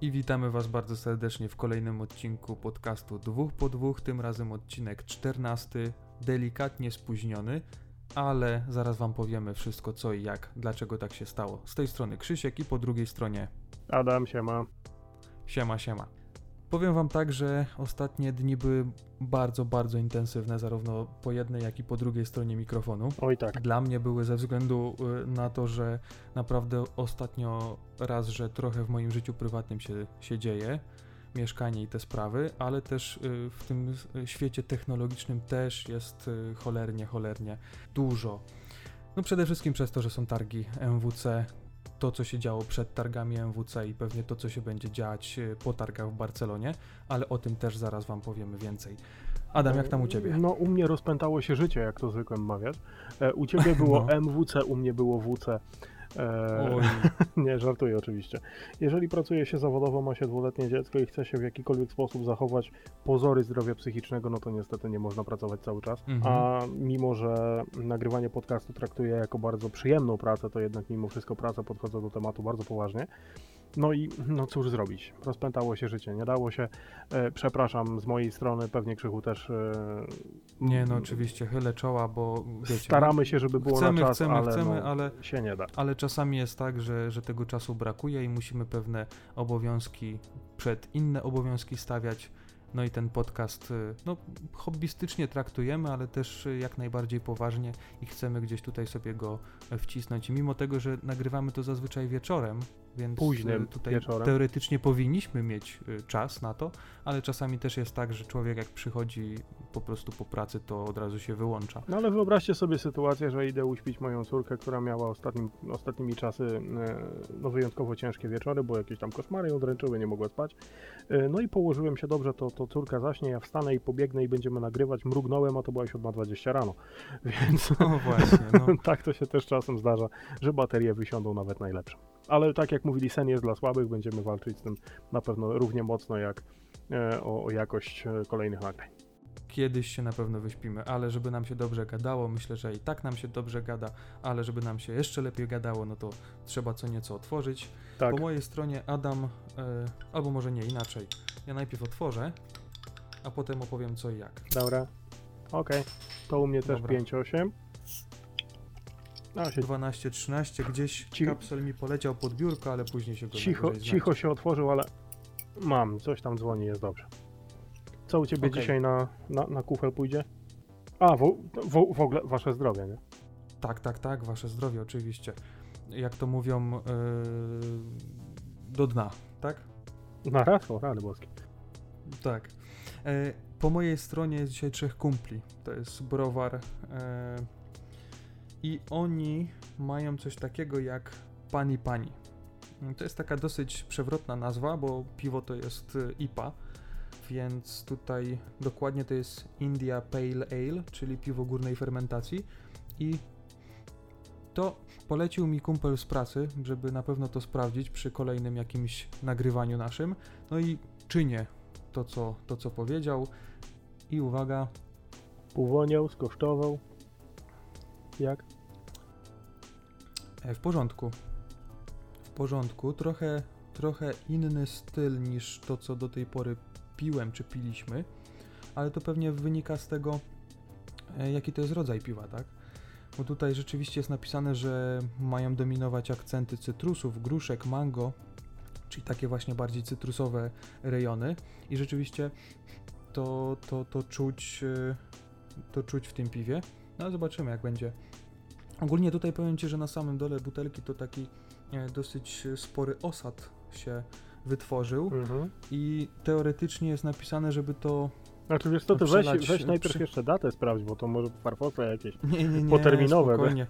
i witamy Was bardzo serdecznie w kolejnym odcinku podcastu dwóch po dwóch, tym razem odcinek 14, delikatnie spóźniony, ale zaraz Wam powiemy wszystko co i jak, dlaczego tak się stało. Z tej strony Krzysiek i po drugiej stronie Adam, siema. siema siema. Powiem Wam tak, że ostatnie dni były bardzo, bardzo intensywne, zarówno po jednej, jak i po drugiej stronie mikrofonu. Oj tak. Dla mnie były ze względu y, na to, że naprawdę ostatnio raz, że trochę w moim życiu prywatnym się, się dzieje, mieszkanie i te sprawy, ale też y, w tym świecie technologicznym też jest y, cholernie, cholernie dużo. No przede wszystkim przez to, że są targi MWC, to co się działo przed targami MWC i pewnie to co się będzie dziać y, po targach w Barcelonie, ale o tym też zaraz wam powiemy więcej. Adam, jak tam u ciebie? No u mnie rozpętało się życie, jak to zwykłem mawiać. E, u ciebie było No. MWC, u mnie było WC. Nie, żartuję oczywiście. Jeżeli pracuje się zawodowo, ma się dwuletnie dziecko i chce się w jakikolwiek sposób zachować pozory zdrowia psychicznego, no to niestety nie można pracować cały czas. Mhm. A mimo, że nagrywanie podcastu traktuję jako bardzo przyjemną pracę, to jednak mimo wszystko pracę podchodzę do tematu bardzo poważnie. No i no cóż zrobić, rozpętało się życie, nie dało się. E, przepraszam z mojej strony, pewnie Krzychu też. E, nie no oczywiście, chylę czoła, bo wiecie, Staramy się, żeby było chcemy, na czas, chcemy, ale, chcemy, no, ale się nie da. ale czasami jest tak, że, że tego czasu brakuje i musimy pewne obowiązki przed inne obowiązki stawiać. No i ten podcast, y, no, hobbystycznie traktujemy, ale też y, jak najbardziej poważnie i chcemy gdzieś tutaj sobie go e, wcisnąć. I mimo tego, że nagrywamy to zazwyczaj wieczorem, więc Późnym y, tutaj wieczorem. teoretycznie powinniśmy mieć y, czas na to, ale czasami też jest tak, że człowiek jak przychodzi po prostu po pracy, to od razu się wyłącza. No ale wyobraźcie sobie sytuację, że idę uśpić moją córkę, która miała ostatnim, ostatnimi czasy e, no, wyjątkowo ciężkie wieczory, bo jakieś tam koszmary ją dręczyły, nie mogła spać. E, No i położyłem się dobrze, to, to córka zaśnie, ja wstanę i pobiegnę i będziemy nagrywać. Mrugnąłem, a to była 7.20 rano. Więc No właśnie, no. tak to się też czasem zdarza, że baterie wysiądą nawet najlepsze. Ale tak jak mówili, sen jest dla słabych, będziemy walczyć z tym na pewno równie mocno jak e, o, o jakość e, kolejnych nagrań. kiedyś się na pewno wyśpimy, ale żeby nam się dobrze gadało, myślę, że i tak nam się dobrze gada, ale żeby nam się jeszcze lepiej gadało, no to trzeba co nieco otworzyć. Tak, Po mojej stronie Adam, e, albo może nie inaczej, ja najpierw otworzę, a potem opowiem co i jak. dobra. Okej, to u mnie też Dobra. 5-8. A się 12-13, gdzieś Ci- kapsel mi poleciał pod biurko, ale później się go cicho, cicho się otworzył, ale mam, coś tam dzwoni, jest dobrze. Co u ciebie Okej. dzisiaj na, na, na kufel pójdzie? A, w, w, w ogóle wasze zdrowie, nie? Tak, tak, tak, wasze zdrowie oczywiście. Jak to mówią, e, do dna, tak? Na raz, o rany boskie. Tak. E, po mojej stronie jest dzisiaj trzech kumpli. To jest browar. E, I oni mają coś takiego jak Pani Pani. To jest taka dosyć przewrotna nazwa, bo piwo to jest e, IPA, więc tutaj dokładnie to jest India Pale Ale, czyli piwo górnej fermentacji. I to polecił mi kumpel z pracy, żeby na pewno to sprawdzić przy kolejnym jakimś nagrywaniu naszym. No i czynię to, co, to, co powiedział. I uwaga, Uwoniał, skosztował. Jak? e, w porządku. W porządku. Trochę, trochę inny styl niż to, co do tej pory piłem czy piliśmy, ale to pewnie wynika z tego, e, jaki to jest rodzaj piwa, tak? Bo tutaj rzeczywiście jest napisane, że mają dominować akcenty cytrusów, gruszek, mango, czyli takie właśnie bardziej cytrusowe rejony. I rzeczywiście to, to, to czuć, e, to czuć w tym piwie. No ale zobaczymy, jak będzie. Ogólnie tutaj powiem Ci, że na samym dole butelki to taki e, dosyć spory osad się wytworzył Mhm. i teoretycznie jest napisane, żeby to... Znaczy wiesz co, ty weź, Przelać, weź najpierw przy- jeszcze datę sprawdź, bo to może farfotle jakieś. Nie, nie, nie, Poterminowe, spokojnie.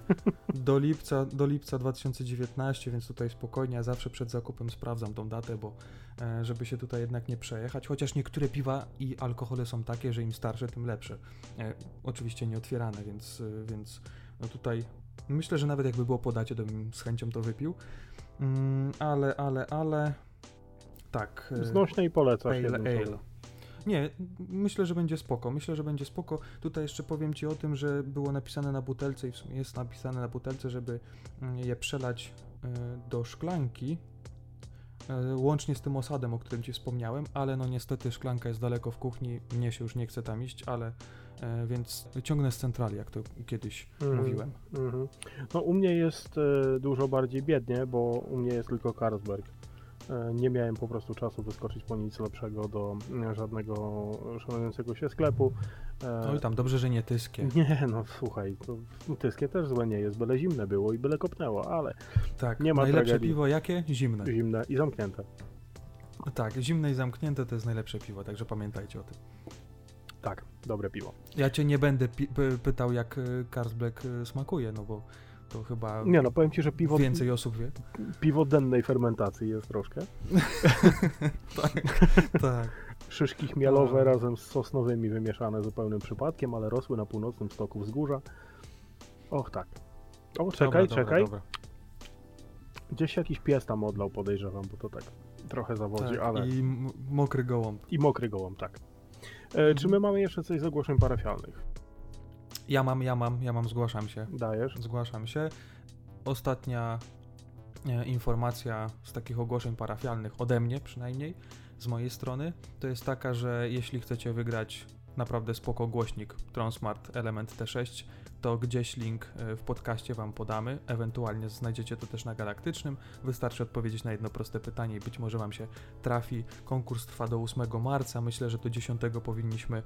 Do lipca, do lipca 2019, więc tutaj spokojnie, ja zawsze przed zakupem sprawdzam tą datę, bo e, żeby się tutaj jednak nie przejechać, chociaż niektóre piwa i alkohole są takie, że im starsze, tym lepsze. E, oczywiście nie otwierane, więc, więc no tutaj myślę, że nawet jakby było podacie, to bym z chęcią to wypił. Mm, ale, ale, ale... Tak. e, Znośne i polecasz Pale Ale. Nie, myślę, że będzie spoko. Myślę, że będzie spoko. Tutaj jeszcze powiem Ci o tym, że było napisane na butelce i w sumie jest napisane na butelce, żeby mm, je przelać y, do szklanki e, łącznie z tym osadem, o którym Ci wspomniałem, ale no niestety szklanka jest daleko w kuchni, mnie się już nie chce tam iść, ale e, więc ciągnę z centrali, jak to kiedyś Mhm, mówiłem. mhm. No u mnie jest e, dużo bardziej biednie, bo u mnie jest tylko Carlsberg. E, nie miałem po prostu czasu wyskoczyć po nic lepszego do e, żadnego szanującego się sklepu. E, Oj tam, dobrze, że nie tyskie. Nie, no słuchaj, to tyskie też złe nie jest, byle zimne było i byle kopnęło, ale Tak, nie ma najlepsze tragedii. piwo jakie? Zimne. zimne i zamknięte. Tak, zimne i zamknięte to jest najlepsze piwo, także pamiętajcie o tym. Tak, dobre piwo. Ja cię nie będę pytał, jak Carlsberg y, smakuje, no bo to chyba Nie no, powiem Ci, że piwo, więcej osób wie. piwo dennej fermentacji jest troszkę. tak, tak. Szyszki chmielowe A. razem z sosnowymi wymieszane zupełnym przypadkiem, ale rosły na północnym stoku wzgórza. Och tak. O, czekaj, dobra, czekaj. Dobra, Gdzieś jakiś pies tam odlał, podejrzewam, bo to tak trochę zawodzi, Tak, ale... I... I mokry gołąb. mokry gołąb, tak. E, Czy my Mhm. mamy jeszcze coś z ogłoszeń parafialnych? Ja mam, ja mam, ja mam, zgłaszam się. Dajesz? Zgłaszam się. Ostatnia e, informacja z takich ogłoszeń parafialnych, ode mnie przynajmniej, z mojej strony, to jest taka, że jeśli chcecie wygrać naprawdę spoko głośnik Tronsmart Element T6, to gdzieś link e, w podcaście Wam podamy, ewentualnie znajdziecie to też na Galaktycznym. Wystarczy odpowiedzieć na jedno proste pytanie i być może Wam się trafi. Konkurs trwa do 8 marca, myślę, że do 10 powinniśmy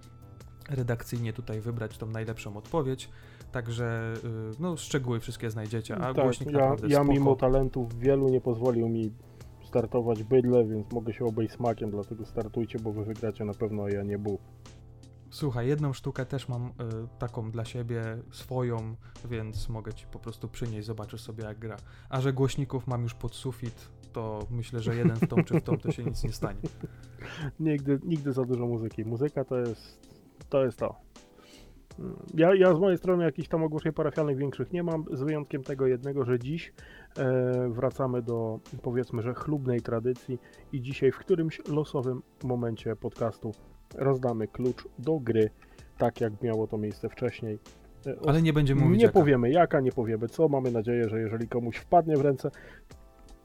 redakcyjnie tutaj wybrać tą najlepszą odpowiedź. Także y, no, szczegóły wszystkie znajdziecie, a tak, głośnik ja, ja spoko. mimo talentów wielu nie pozwolił mi startować bydle, więc mogę się obejść smakiem, dlatego startujcie, bo wy wygracie na pewno, a ja nie był. Słuchaj, jedną sztukę też mam y, taką dla siebie, swoją, więc mogę ci po prostu przynieść, zobaczysz sobie jak gra. A że głośników mam już pod sufit, to myślę, że jeden w tą czy w tą to się nic nie stanie. Nigdy, nigdy za dużo muzyki. Muzyka to jest to. Jest to. Mm, Ja, ja z mojej strony jakichś tam ogłoszeń parafialnych większych nie mam, z wyjątkiem tego jednego, że dziś e, wracamy do powiedzmy, że chlubnej tradycji i dzisiaj w którymś losowym momencie podcastu rozdamy klucz do gry, tak jak miało to miejsce wcześniej. E, Ale nie będziemy mówić nie jaka. powiemy jaka, nie powiemy co. Mamy nadzieję, że jeżeli komuś wpadnie w ręce,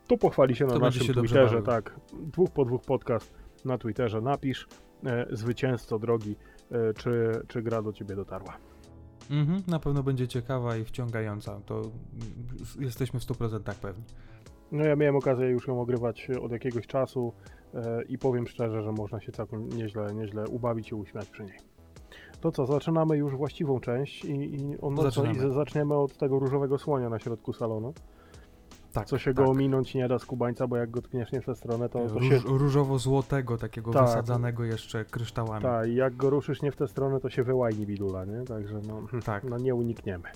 to pochwali się na To naszym się Twitterze. Tak, dwóch po dwóch podcast na Twitterze napisz e, zwycięzco drogi, czy, czy gra do ciebie dotarła. Mhm, na pewno będzie ciekawa i wciągająca, to jesteśmy w 100% pewni. No ja miałem okazję już ją ogrywać od jakiegoś czasu e, i powiem szczerze, że można się całkiem nieźle, nieźle ubawić i uśmiać przy niej. To co, zaczynamy już właściwą część i, i, o, co, i Zaczynamy. z- zaczniemy od tego różowego słonia na środku salonu. Tak, Co się tak. go ominąć nie da z kubańca, bo jak go tkniesz nie w tę stronę, to, to się... Różowo-złotego, takiego Tak. wysadzanego jeszcze kryształami. Tak, i jak go ruszysz nie w tę stronę, to się wyłajni bidula, nie? Także no, Tak. no nie unikniemy.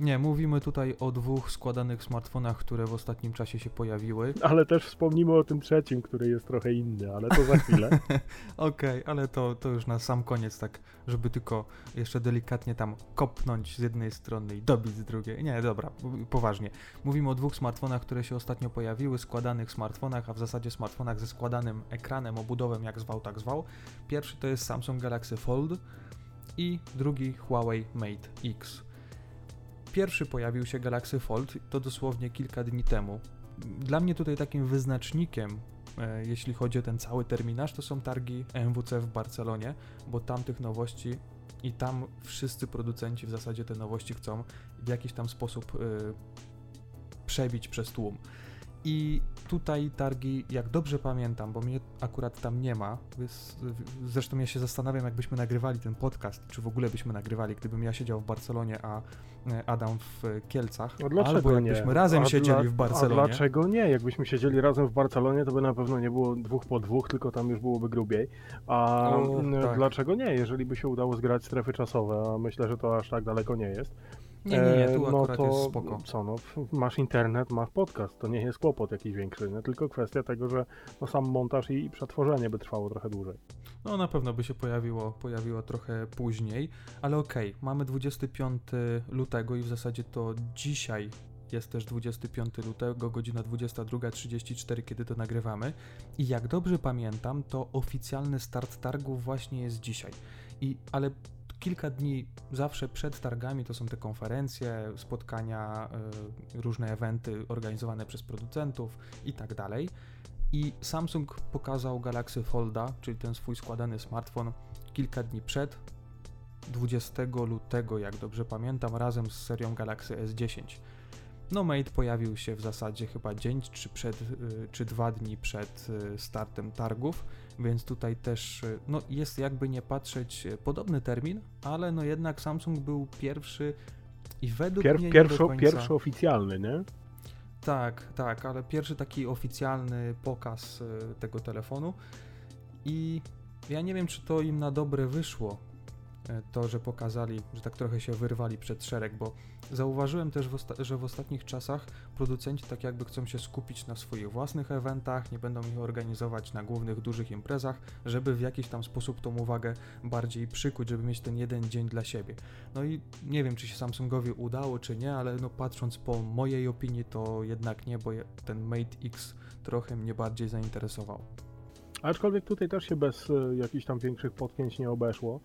Nie, mówimy tutaj o dwóch składanych smartfonach, które w ostatnim czasie się pojawiły. Ale też wspomnimy o tym trzecim, który jest trochę inny, ale to za chwilę. Okej, ale to, to już na sam koniec, tak, żeby tylko jeszcze delikatnie tam kopnąć z jednej strony i dobić z drugiej. Nie, dobra, poważnie. Mówimy o dwóch smartfonach, które się ostatnio pojawiły, składanych smartfonach, a w zasadzie smartfonach ze składanym ekranem, obudową, jak zwał, tak zwał. Pierwszy to jest Samsung Galaxy Fold i drugi Huawei Mate X. Pierwszy pojawił się Galaxy Fold, to dosłownie kilka dni temu. Dla mnie tutaj takim wyznacznikiem e, jeśli chodzi o ten cały terminarz, to są targi MWC w Barcelonie, bo tam tych nowości i tam wszyscy producenci w zasadzie te nowości chcą w jakiś tam sposób y, przebić przez tłum. I tutaj targi, jak dobrze pamiętam, bo mnie akurat tam nie ma, zresztą ja się zastanawiam, jakbyśmy nagrywali ten podcast, czy w ogóle byśmy nagrywali, gdybym ja siedział w Barcelonie, a y, Adam w Kielcach, No dlaczego albo nie? jakbyśmy razem A siedzieli dla- w Barcelonie. A dlaczego nie? Jakbyśmy siedzieli razem w Barcelonie, to by na pewno nie było dwóch po dwóch, tylko tam już byłoby grubiej. A O, tak. dlaczego nie? Jeżeli by się udało zgrać strefy czasowe, a myślę, że to aż tak daleko nie jest. Nie, nie, nie, e, tu no to jest spoko. co, no, masz internet, masz podcast, to nie jest kłopot jakiś większy, nie? tylko kwestia tego, że no, sam montaż i, i przetworzenie by trwało trochę dłużej. No na pewno by się pojawiło, pojawiło trochę później, ale okej, mamy 25 lutego i w zasadzie to dzisiaj jest też 25 lutego, godzina 22.34, kiedy to nagrywamy. I jak dobrze pamiętam, to oficjalny start targów właśnie jest dzisiaj. I ale kilka dni zawsze przed targami to są te konferencje, spotkania, y, różne eventy organizowane przez producentów i tak dalej. I Samsung pokazał Galaxy Folda, czyli ten swój składany smartfon, kilka dni przed, 20 lutego, jak dobrze pamiętam, razem z serią Galaxy S10. No Mate pojawił się w zasadzie chyba dzień czy, przed, y, czy dwa dni przed y, startem targów, więc tutaj też y, no, jest jakby nie patrzeć podobny termin, ale no jednak Samsung był pierwszy i według Pier, mnie pierwszy, końca... pierwszy oficjalny, nie? Tak, tak, ale pierwszy taki oficjalny pokaz tego telefonu i ja nie wiem, czy to im na dobre wyszło, E, to, że pokazali, że tak trochę się wyrwali przed szereg, bo zauważyłem też, w że w ostatnich czasach producenci tak jakby chcą się skupić na swoich własnych eventach, nie będą ich organizować na głównych, dużych imprezach, żeby w jakiś tam sposób tą uwagę bardziej przykuć, żeby mieć ten jeden dzień dla siebie. No i nie wiem, czy się Samsungowi udało, czy nie, ale no patrząc po mojej opinii, to jednak nie, bo ten Mate X trochę mnie bardziej zainteresował. Aczkolwiek tutaj też się bez y, jakichś tam większych potknięć nie obeszło.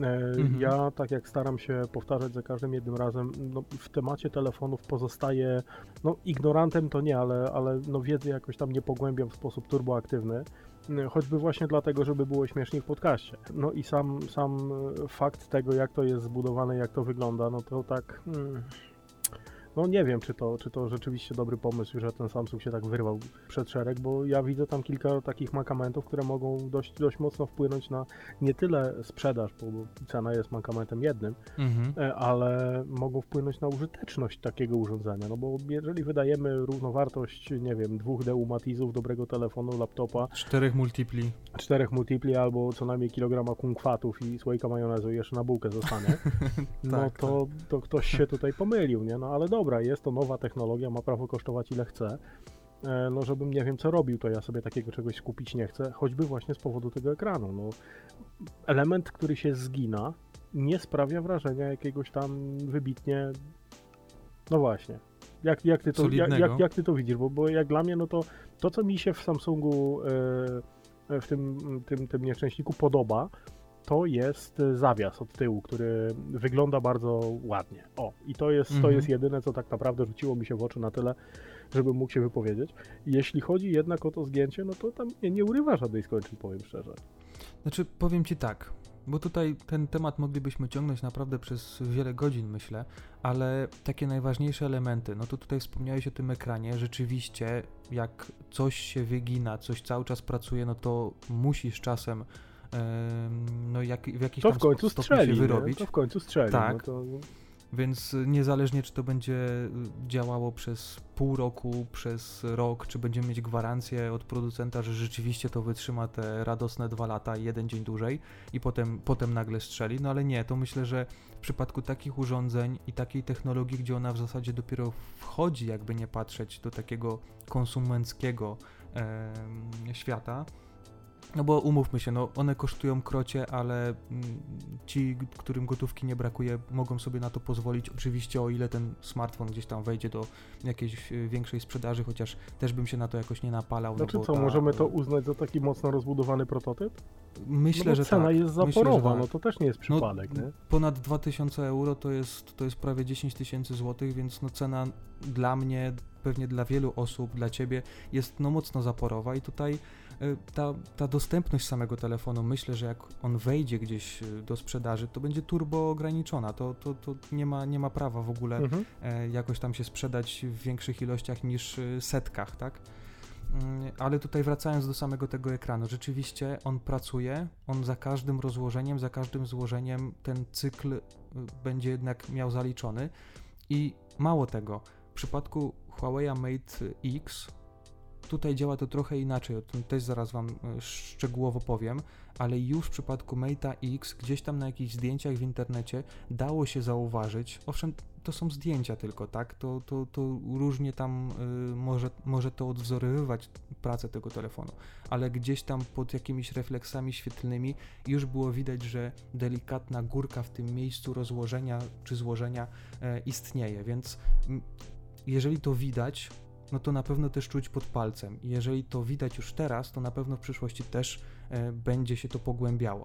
E, mhm. Ja, tak jak staram się powtarzać za każdym jednym razem, no, w temacie telefonów pozostaję, no ignorantem to nie, ale, ale no, wiedzy jakoś tam nie pogłębiam w sposób turboaktywny, e, choćby właśnie dlatego, żeby było śmiesznie w podcaście. No i sam, sam fakt tego, jak to jest zbudowane, jak to wygląda, no to tak... Hmm no nie wiem, czy to, czy to rzeczywiście dobry pomysł, że ten Samsung się tak wyrwał przed szereg, bo ja widzę tam kilka takich mankamentów, które mogą dość, dość mocno wpłynąć na nie tyle sprzedaż, bo cena jest mankamentem jednym, mhm. E, ale mogą wpłynąć na użyteczność takiego urządzenia, no bo jeżeli wydajemy równowartość, nie wiem, dwóch DU Matizów, dobrego telefonu, laptopa, czterech multipli, czterech multipli albo co najmniej kilograma kunkwatów i słoika majonezu jeszcze na bułkę zostanie, no tak, to, tak. to ktoś się tutaj pomylił, nie? No ale dobrze dobra, jest to nowa technologia, ma prawo kosztować ile chce. E, no, żebym nie wiem co robił, to ja sobie takiego czegoś skupić nie chcę, choćby właśnie z powodu tego ekranu. No, element, który się zgina, nie sprawia wrażenia jakiegoś tam wybitnie. No właśnie. Jak, jak, ty, to, jak, jak, jak ty to widzisz? Bo, bo jak dla mnie, no to to, co mi się w Samsungu e, w tym, tym, tym nieszczęśniku podoba, to jest e, zawias od tyłu, który wygląda bardzo ładnie. O, i to jest, mhm. to jest jedyne, co tak naprawdę rzuciło mi się w oczy na tyle, żebym mógł się wypowiedzieć. Jeśli chodzi jednak o to zgięcie, no to tam nie, nie urywa żadnej skończyn, powiem szczerze. Znaczy, powiem ci tak, bo tutaj ten temat moglibyśmy ciągnąć naprawdę przez wiele godzin, myślę, ale takie najważniejsze elementy, no to tutaj wspomniałeś o tym ekranie, rzeczywiście jak coś się wygina, coś cały czas pracuje, no to musisz czasem no jak, w jakiś to w końcu strzeli, się wyrobić. To w końcu strzeli. Tak. No to... Więc niezależnie, czy to będzie działało przez pół roku, przez rok, czy będziemy mieć gwarancję od producenta, że rzeczywiście to wytrzyma te radosne dwa lata, jeden dzień dłużej i potem, potem nagle strzeli. No ale nie, to myślę, że w przypadku takich urządzeń i takiej technologii, gdzie ona w zasadzie dopiero wchodzi, jakby nie patrzeć, do takiego konsumenckiego e, świata, no bo umówmy się, no one kosztują krocie, ale mm, ci, którym gotówki nie brakuje, mogą sobie na to pozwolić. Oczywiście o ile ten smartfon gdzieś tam wejdzie do jakiejś e, większej sprzedaży, chociaż też bym się na to jakoś nie napalał. No znaczy no co, ta... możemy to uznać za taki mocno rozbudowany prototyp? Myślę, no że cena tak. jest zaporowa, Myślę, tak. no to też nie jest no, przypadek, no, nie? Ponad 2000 euro to jest, to jest prawie 10 tysięcy złotych, więc no cena dla mnie, pewnie dla wielu osób, dla ciebie jest no mocno zaporowa i tutaj E, ta, ta dostępność samego telefonu, myślę, że jak on wejdzie gdzieś e, do sprzedaży, to będzie turbo ograniczona. To, to, to nie, ma, nie ma prawa w ogóle mhm. E, jakoś tam się sprzedać w większych ilościach niż setkach, tak? Mm, ale tutaj wracając do samego tego ekranu, rzeczywiście on pracuje, on za każdym rozłożeniem, za każdym złożeniem ten cykl będzie jednak miał zaliczony i mało tego, w przypadku Huawei Mate X Tutaj działa to trochę inaczej, o tym też zaraz Wam e, szczegółowo powiem, ale już w przypadku Mate'a X gdzieś tam na jakichś zdjęciach w internecie dało się zauważyć, owszem, to są zdjęcia tylko, tak? To, to, to różnie tam y, może, może to odwzorowywać pracę tego telefonu, ale gdzieś tam pod jakimiś refleksami świetlnymi już było widać, że delikatna górka w tym miejscu rozłożenia czy złożenia y, istnieje, więc jeżeli to widać, no to na pewno też czuć pod palcem. Jeżeli to widać już teraz, to na pewno w przyszłości też e, będzie się to pogłębiało.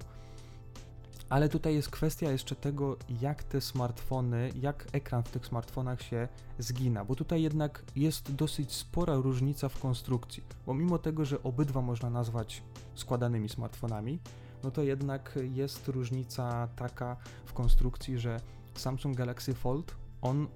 Ale tutaj jest kwestia jeszcze tego, jak te smartfony, jak ekran w tych smartfonach się zgina, bo tutaj jednak jest dosyć spora różnica w konstrukcji, bo mimo tego, że obydwa można nazwać składanymi smartfonami, no to jednak jest różnica taka w konstrukcji, że Samsung Galaxy Fold, on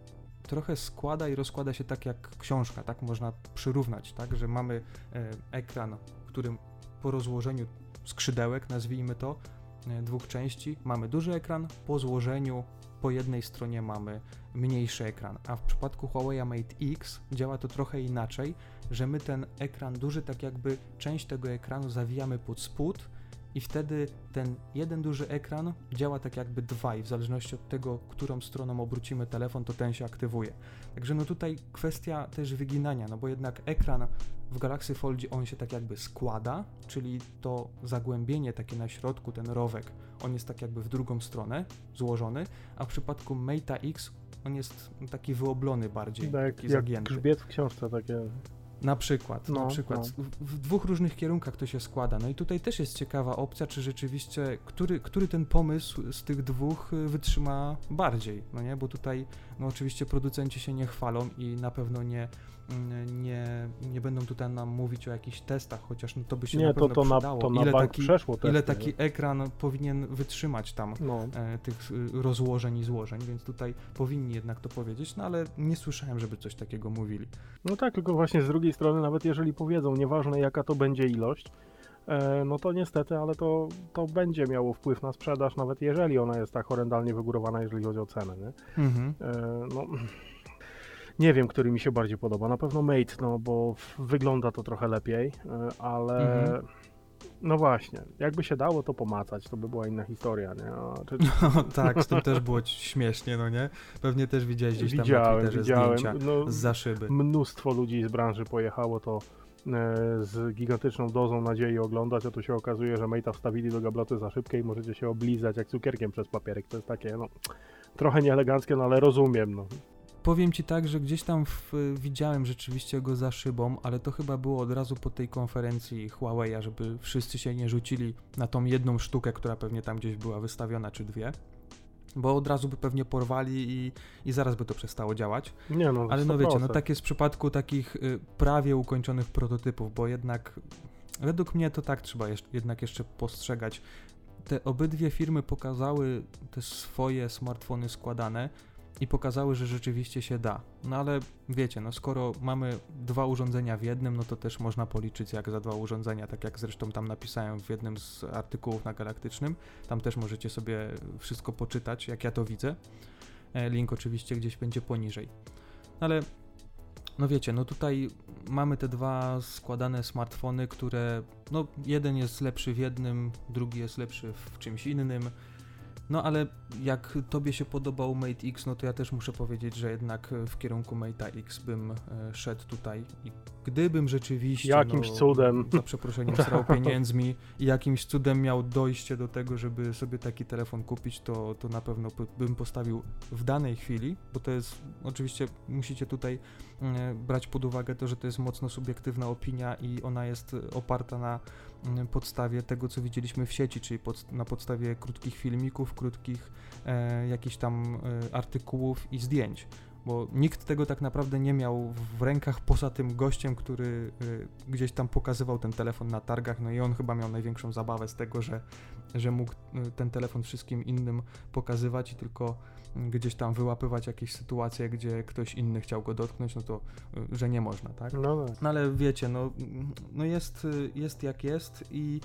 trochę składa i rozkłada się tak jak książka, tak można przyrównać, tak, że mamy e, ekran, którym po rozłożeniu skrzydełek, nazwijmy to, e, dwóch części, mamy duży ekran, po złożeniu po jednej stronie mamy mniejszy ekran, a w przypadku Huawei Mate X działa to trochę inaczej, że my ten ekran duży, tak jakby część tego ekranu zawijamy pod spód, i wtedy ten jeden duży ekran działa tak jakby dwa i w zależności od tego, którą stroną obrócimy telefon, to ten się aktywuje. Także no tutaj kwestia też wyginania, no bo jednak ekran w Galaxy Foldzie on się tak jakby składa, czyli to zagłębienie takie na środku, ten rowek, on jest tak jakby w drugą stronę złożony, a w przypadku Mate X on jest taki wyoblony bardziej, tak, taki jak zagięty. grzbiet w książce takie. Na przykład, No, na przykład. no. W, w dwóch różnych kierunkach to się składa. No i tutaj też jest ciekawa opcja, czy rzeczywiście, który, który ten pomysł z tych dwóch y, wytrzyma bardziej, no nie? Bo tutaj, no oczywiście producenci się nie chwalą i na pewno nie, nie, nie będą tutaj nam mówić o jakichś testach, chociaż no to by się Nie, na to, pewno to, na, przydało. to na ile taki, przeszło testy, ile nie? taki ekran powinien wytrzymać tam No. e, tych y, rozłożeń i złożeń, więc tutaj powinni jednak to powiedzieć, no ale nie słyszałem, żeby coś takiego mówili. no tak, tylko właśnie z drugiej strony, nawet jeżeli powiedzą, nieważne jaka to będzie ilość, e, no to niestety, ale to, to będzie miało wpływ na sprzedaż, nawet jeżeli ona jest tak horrendalnie wygórowana, jeżeli chodzi o cenę, nie? Mhm. E, no, nie wiem, który mi się bardziej podoba. Na pewno Mate, no bo wygląda to trochę lepiej, e, ale Mhm. no właśnie, jakby się dało to pomacać, to by była inna historia, nie? A, czy, No, tak, z tym też było śmiesznie, no nie? Pewnie też widziałeś gdzieś tam na widziałem, Twitterze widziałem. zdjęcia No, za szyby. mnóstwo ludzi z branży pojechało to e, z gigantyczną dozą nadziei oglądać, a tu się okazuje, że Mate'a wstawili do gabloty za szybkę i możecie się oblizać jak cukierkiem przez papierek. To jest takie, no, trochę nieeleganckie, no ale rozumiem, no. Powiem ci tak, że gdzieś tam w, widziałem rzeczywiście go za szybą, ale to chyba było od razu po tej konferencji Huawei'a, żeby wszyscy się nie rzucili na tą jedną sztukę, która pewnie tam gdzieś była wystawiona, czy dwie. Bo od razu by pewnie porwali i, i zaraz by to przestało działać. Nie no, Ale no wiecie, no 100%. tak jest w przypadku takich y, prawie ukończonych prototypów, bo jednak według mnie to tak trzeba jeszcze, jednak jeszcze postrzegać. Te obydwie firmy pokazały te swoje smartfony składane i pokazały, że rzeczywiście się da. No ale wiecie, no skoro mamy dwa urządzenia w jednym, no to też można policzyć jak za dwa urządzenia, tak jak zresztą tam napisałem w jednym z artykułów na Galaktycznym. Tam też możecie sobie wszystko poczytać, jak ja to widzę. E, Link oczywiście gdzieś będzie poniżej. Ale no wiecie, no tutaj mamy te dwa składane smartfony, które no jeden jest lepszy w jednym, drugi jest lepszy w czymś innym. No ale jak tobie się podobał Mate X, no to ja też muszę powiedzieć, że jednak e, w kierunku Mate X bym e, szedł tutaj i gdybym rzeczywiście Jakimś no, cudem. za przeproszeniem srał pieniędzmi i jakimś cudem miał dojście do tego, żeby sobie taki telefon kupić, to, to na pewno bym postawił w danej chwili, bo to jest oczywiście musicie tutaj brać pod uwagę to, że to jest mocno subiektywna opinia i ona jest e, oparta na mm, podstawie tego, co widzieliśmy w sieci, czyli pod, na podstawie krótkich filmików, krótkich e, jakichś tam e, artykułów i zdjęć. Bo nikt tego tak naprawdę nie miał w rękach poza tym gościem, który y, gdzieś tam pokazywał ten telefon na targach, no i on chyba miał największą zabawę z tego, że, że mógł y, ten telefon wszystkim innym pokazywać i tylko y, gdzieś tam wyłapywać jakieś sytuacje, gdzie ktoś inny chciał go dotknąć, no to że nie można, tak? No. No ale wiecie, no, no jest, jest jak jest i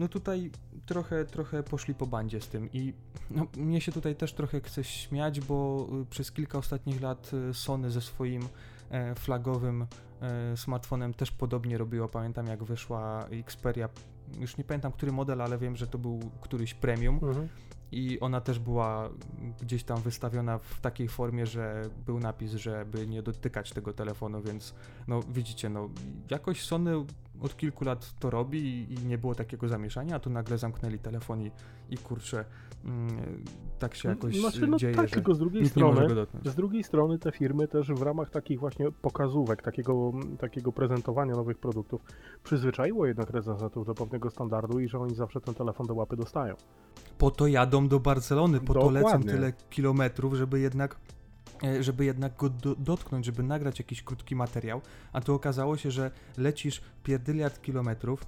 no tutaj trochę, trochę poszli po bandzie z tym i no, mnie się tutaj też trochę chce śmiać, bo y, przez kilka ostatnich lat y, Sony ze swoim e, flagowym e, smartfonem też podobnie robiło. Pamiętam jak wyszła Xperia, już nie pamiętam który model, ale wiem, że to był któryś premium Mhm. i ona też była gdzieś tam wystawiona w takiej formie, że był napis, żeby nie dotykać tego telefonu, więc no widzicie, no jakoś Sony od kilku lat to robi i, i nie było takiego zamieszania, a tu nagle zamknęli telefon i, i kurczę, mm, tak się jakoś Znaczy, no dzieje, tak, tylko z drugiej strony, z drugiej strony te firmy też w ramach takich właśnie pokazówek, takiego, takiego prezentowania nowych produktów przyzwyczaiło jednak recenzentów do pewnego standardu i że oni zawsze ten telefon do łapy dostają. Po to jadą do Barcelony, po to lecą Dokładnie. tyle kilometrów, żeby jednak e, żeby jednak go do, dotknąć, żeby nagrać jakiś krótki materiał, a tu okazało się, że lecisz pierdyliard kilometrów,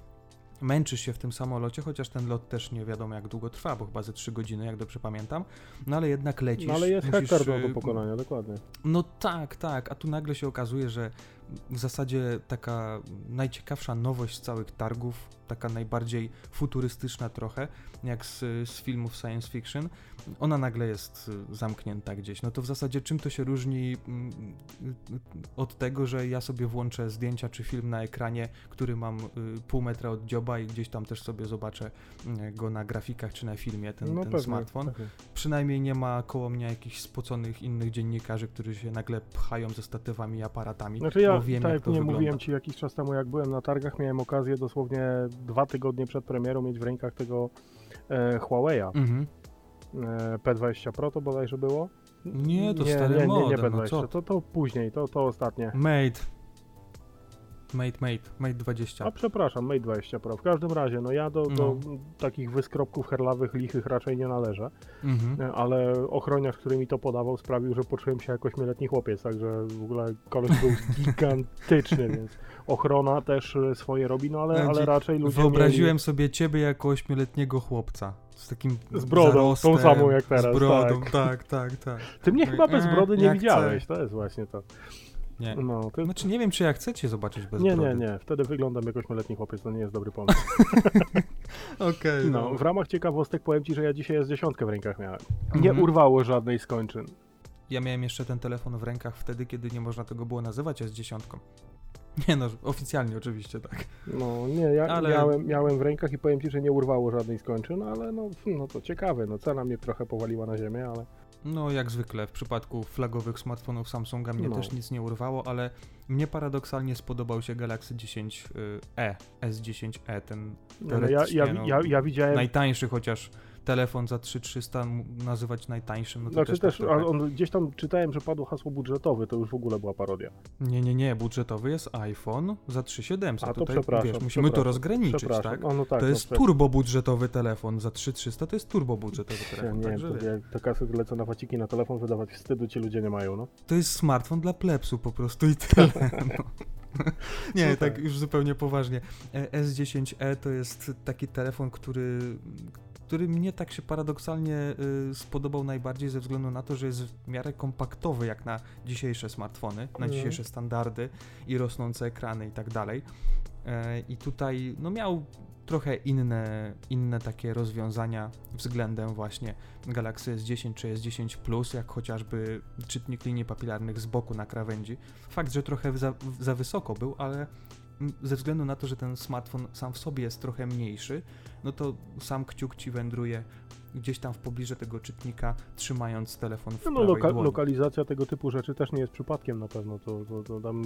męczysz się w tym samolocie, chociaż ten lot też nie wiadomo jak długo trwa, bo chyba ze 3 godziny, jak dobrze pamiętam, no ale jednak lecisz. No ale jest musisz, hektar do, e, pokonania, dokładnie. No tak, tak, a tu nagle się okazuje, że w zasadzie taka najciekawsza nowość z całych targów, taka najbardziej futurystyczna trochę, jak z, z filmów science fiction, ona nagle jest y, zamknięta gdzieś. No to w zasadzie czym to się różni mm, od tego, że ja sobie włączę zdjęcia czy film na ekranie, który mam y, pół metra od dzioba i gdzieś tam też sobie zobaczę y, go na grafikach czy na filmie, ten, no ten pewnie, smartfon pewnie. przynajmniej nie ma koło mnie jakichś spoconych innych dziennikarzy, którzy się nagle pchają ze statywami i aparatami. Znaczy ja, bo wiem, tak jak jak to nie wygląda. mówiłem Ci jakiś czas temu, jak byłem na targach, miałem okazję dosłownie dwa tygodnie przed premierą mieć w rękach tego e, Huawei'a Mhm. E, P20 Pro to bodajże było. Nie, to nie, stary nie, nie, nie model, P20, no co? to, to później, to, to ostatnie. Mate. Mate, Mate, Mate 20. A przepraszam, Mate 20 Pro. W każdym razie, no ja do, do No. takich wyskropków herlawych, lichych raczej nie należę, Mhm. e, ale ochroniarz, który mi to podawał, sprawił, że poczułem się jako ośmioletni chłopiec, także w ogóle koleś był gigantyczny, więc ochrona też e, swoje robi, no ale, ale raczej ludzie Wyobraziłem mieli... sobie ciebie jako ośmioletniego chłopca. Z takim Z brodą, tą zarostem, samą jak teraz, Z brodą, tak. tak, tak, tak. Ty mnie No i, chyba bez e, brody nie widziałeś, chcę. to jest właśnie to. Nie. No, ty... Znaczy nie wiem, czy ja chcę cię zobaczyć bez Nie, brody. nie, nie, wtedy wyglądam jak ośmioletni chłopiec, to nie jest dobry pomysł. Okej, No, w ramach ciekawostek powiem Ci, że ja dzisiaj S10 w rękach miałem. Nie Mhm. urwało żadnej skończyn. Ja miałem jeszcze ten telefon w rękach wtedy, kiedy nie można tego było nazywać S10. Nie no, oficjalnie oczywiście tak. No nie, ja Ale- miałem, miałem w rękach i powiem Ci, że nie urwało żadnej skończyn, ale no, no to ciekawe, no cena mnie trochę powaliła na ziemię, ale No jak zwykle w przypadku flagowych smartfonów Samsunga mnie No. też nic nie urwało, ale mnie paradoksalnie spodobał się Galaxy 10e, S10e, ten no, ja, ja, no, ja, ja widziałem, najtańszy chociaż telefon za 3300 m- nazywać najtańszym, no to znaczy też, też, tak trochę. a on, gdzieś tam czytałem, że padło hasło budżetowy, to już w ogóle była parodia. Nie, nie, nie, budżetowy jest iPhone za 3700. A to Tutaj, przepraszam, wiesz, musimy to przepraszam, rozgraniczyć, Przepraszam, tak? no, no tak. to no, jest prze- turbo budżetowy telefon, za 3300 to jest turbo budżetowy Ja telefon, nie wiem, także to jak te kasy lecą na waciki na telefon wydawać wstydu ci ludzie nie mają, no. To jest smartfon dla plepsu po prostu i tyle. No. Nie, No tak tak. już zupełnie poważnie. E, S10e to jest taki telefon, który, który mnie tak się paradoksalnie y, spodobał najbardziej ze względu na to, że jest w miarę kompaktowy jak na dzisiejsze smartfony, na Mhm. dzisiejsze standardy i rosnące ekrany i tak dalej. E, I tutaj no miał trochę inne, inne takie rozwiązania względem właśnie Galaxy S10 czy S10 Plus, jak chociażby czytnik linii papilarnych z boku na krawędzi. Fakt, że trochę za, za wysoko był, ale ze względu na to, że ten smartfon sam w sobie jest trochę mniejszy, no to sam kciuk ci wędruje gdzieś tam w pobliżu tego czytnika, trzymając telefon w No, no prawej loka- dłoni. lokalizacja tego typu rzeczy też nie jest przypadkiem na pewno, to, to, to tam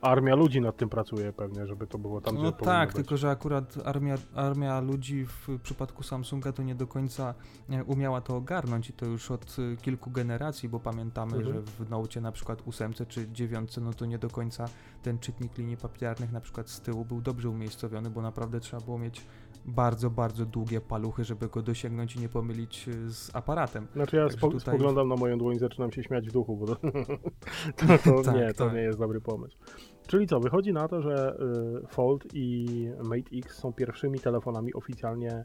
armia ludzi nad tym pracuje pewnie, żeby to było tam, gdzie No tak, tylko że akurat armia, armia ludzi w przypadku Samsunga to nie do końca e, umiała to ogarnąć i to już od e, kilku generacji, bo pamiętamy, Mhm. że w Note na przykład 8 czy 9 no to nie do końca ten czytnik linii papilarnych na przykład z tyłu był dobrze umiejscowiony, bo naprawdę trzeba było mieć bardzo, bardzo długie paluchy, żeby go dosięgnąć i nie pomylić e, z aparatem. Znaczy ja spo, tutaj- spoglądam na moją dłoń, zaczynam się śmiać w duchu, bo to, to, to Tak, nie, to tak. nie jest dobry pomysł. Czyli co, wychodzi na to, że y, Fold i Mate X są pierwszymi telefonami oficjalnie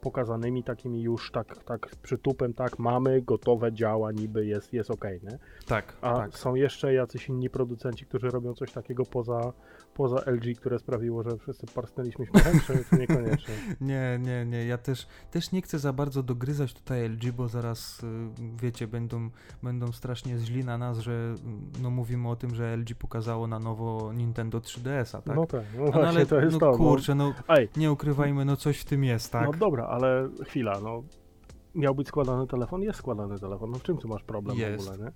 pokazanymi takimi już tak, tak z przytupem, tak, mamy, gotowe, działa, niby jest, jest okej, nie? Tak, A tak. są jeszcze jacyś inni producenci, którzy robią coś takiego poza, poza LG, które sprawiło, że wszyscy parsnęliśmy śmiechem, czy, niekoniecznie? Nie, nie, nie. Ja też, też nie chcę za bardzo dogryzać tutaj LG, bo zaraz, y, wiecie, będą, będą strasznie źli na nas, że y, no, mówimy o tym, że LG pokazało na nowo Nintendo 3DS-a, tak? No tak, no No, właśnie ale to jest no, to. kurczę, no No, ej, nie ukrywajmy, no coś w tym jest, tak? no dobra, ale chwila, no miał być składany telefon, jest składany telefon, no w czym tu masz problem Jest. w ogóle, nie?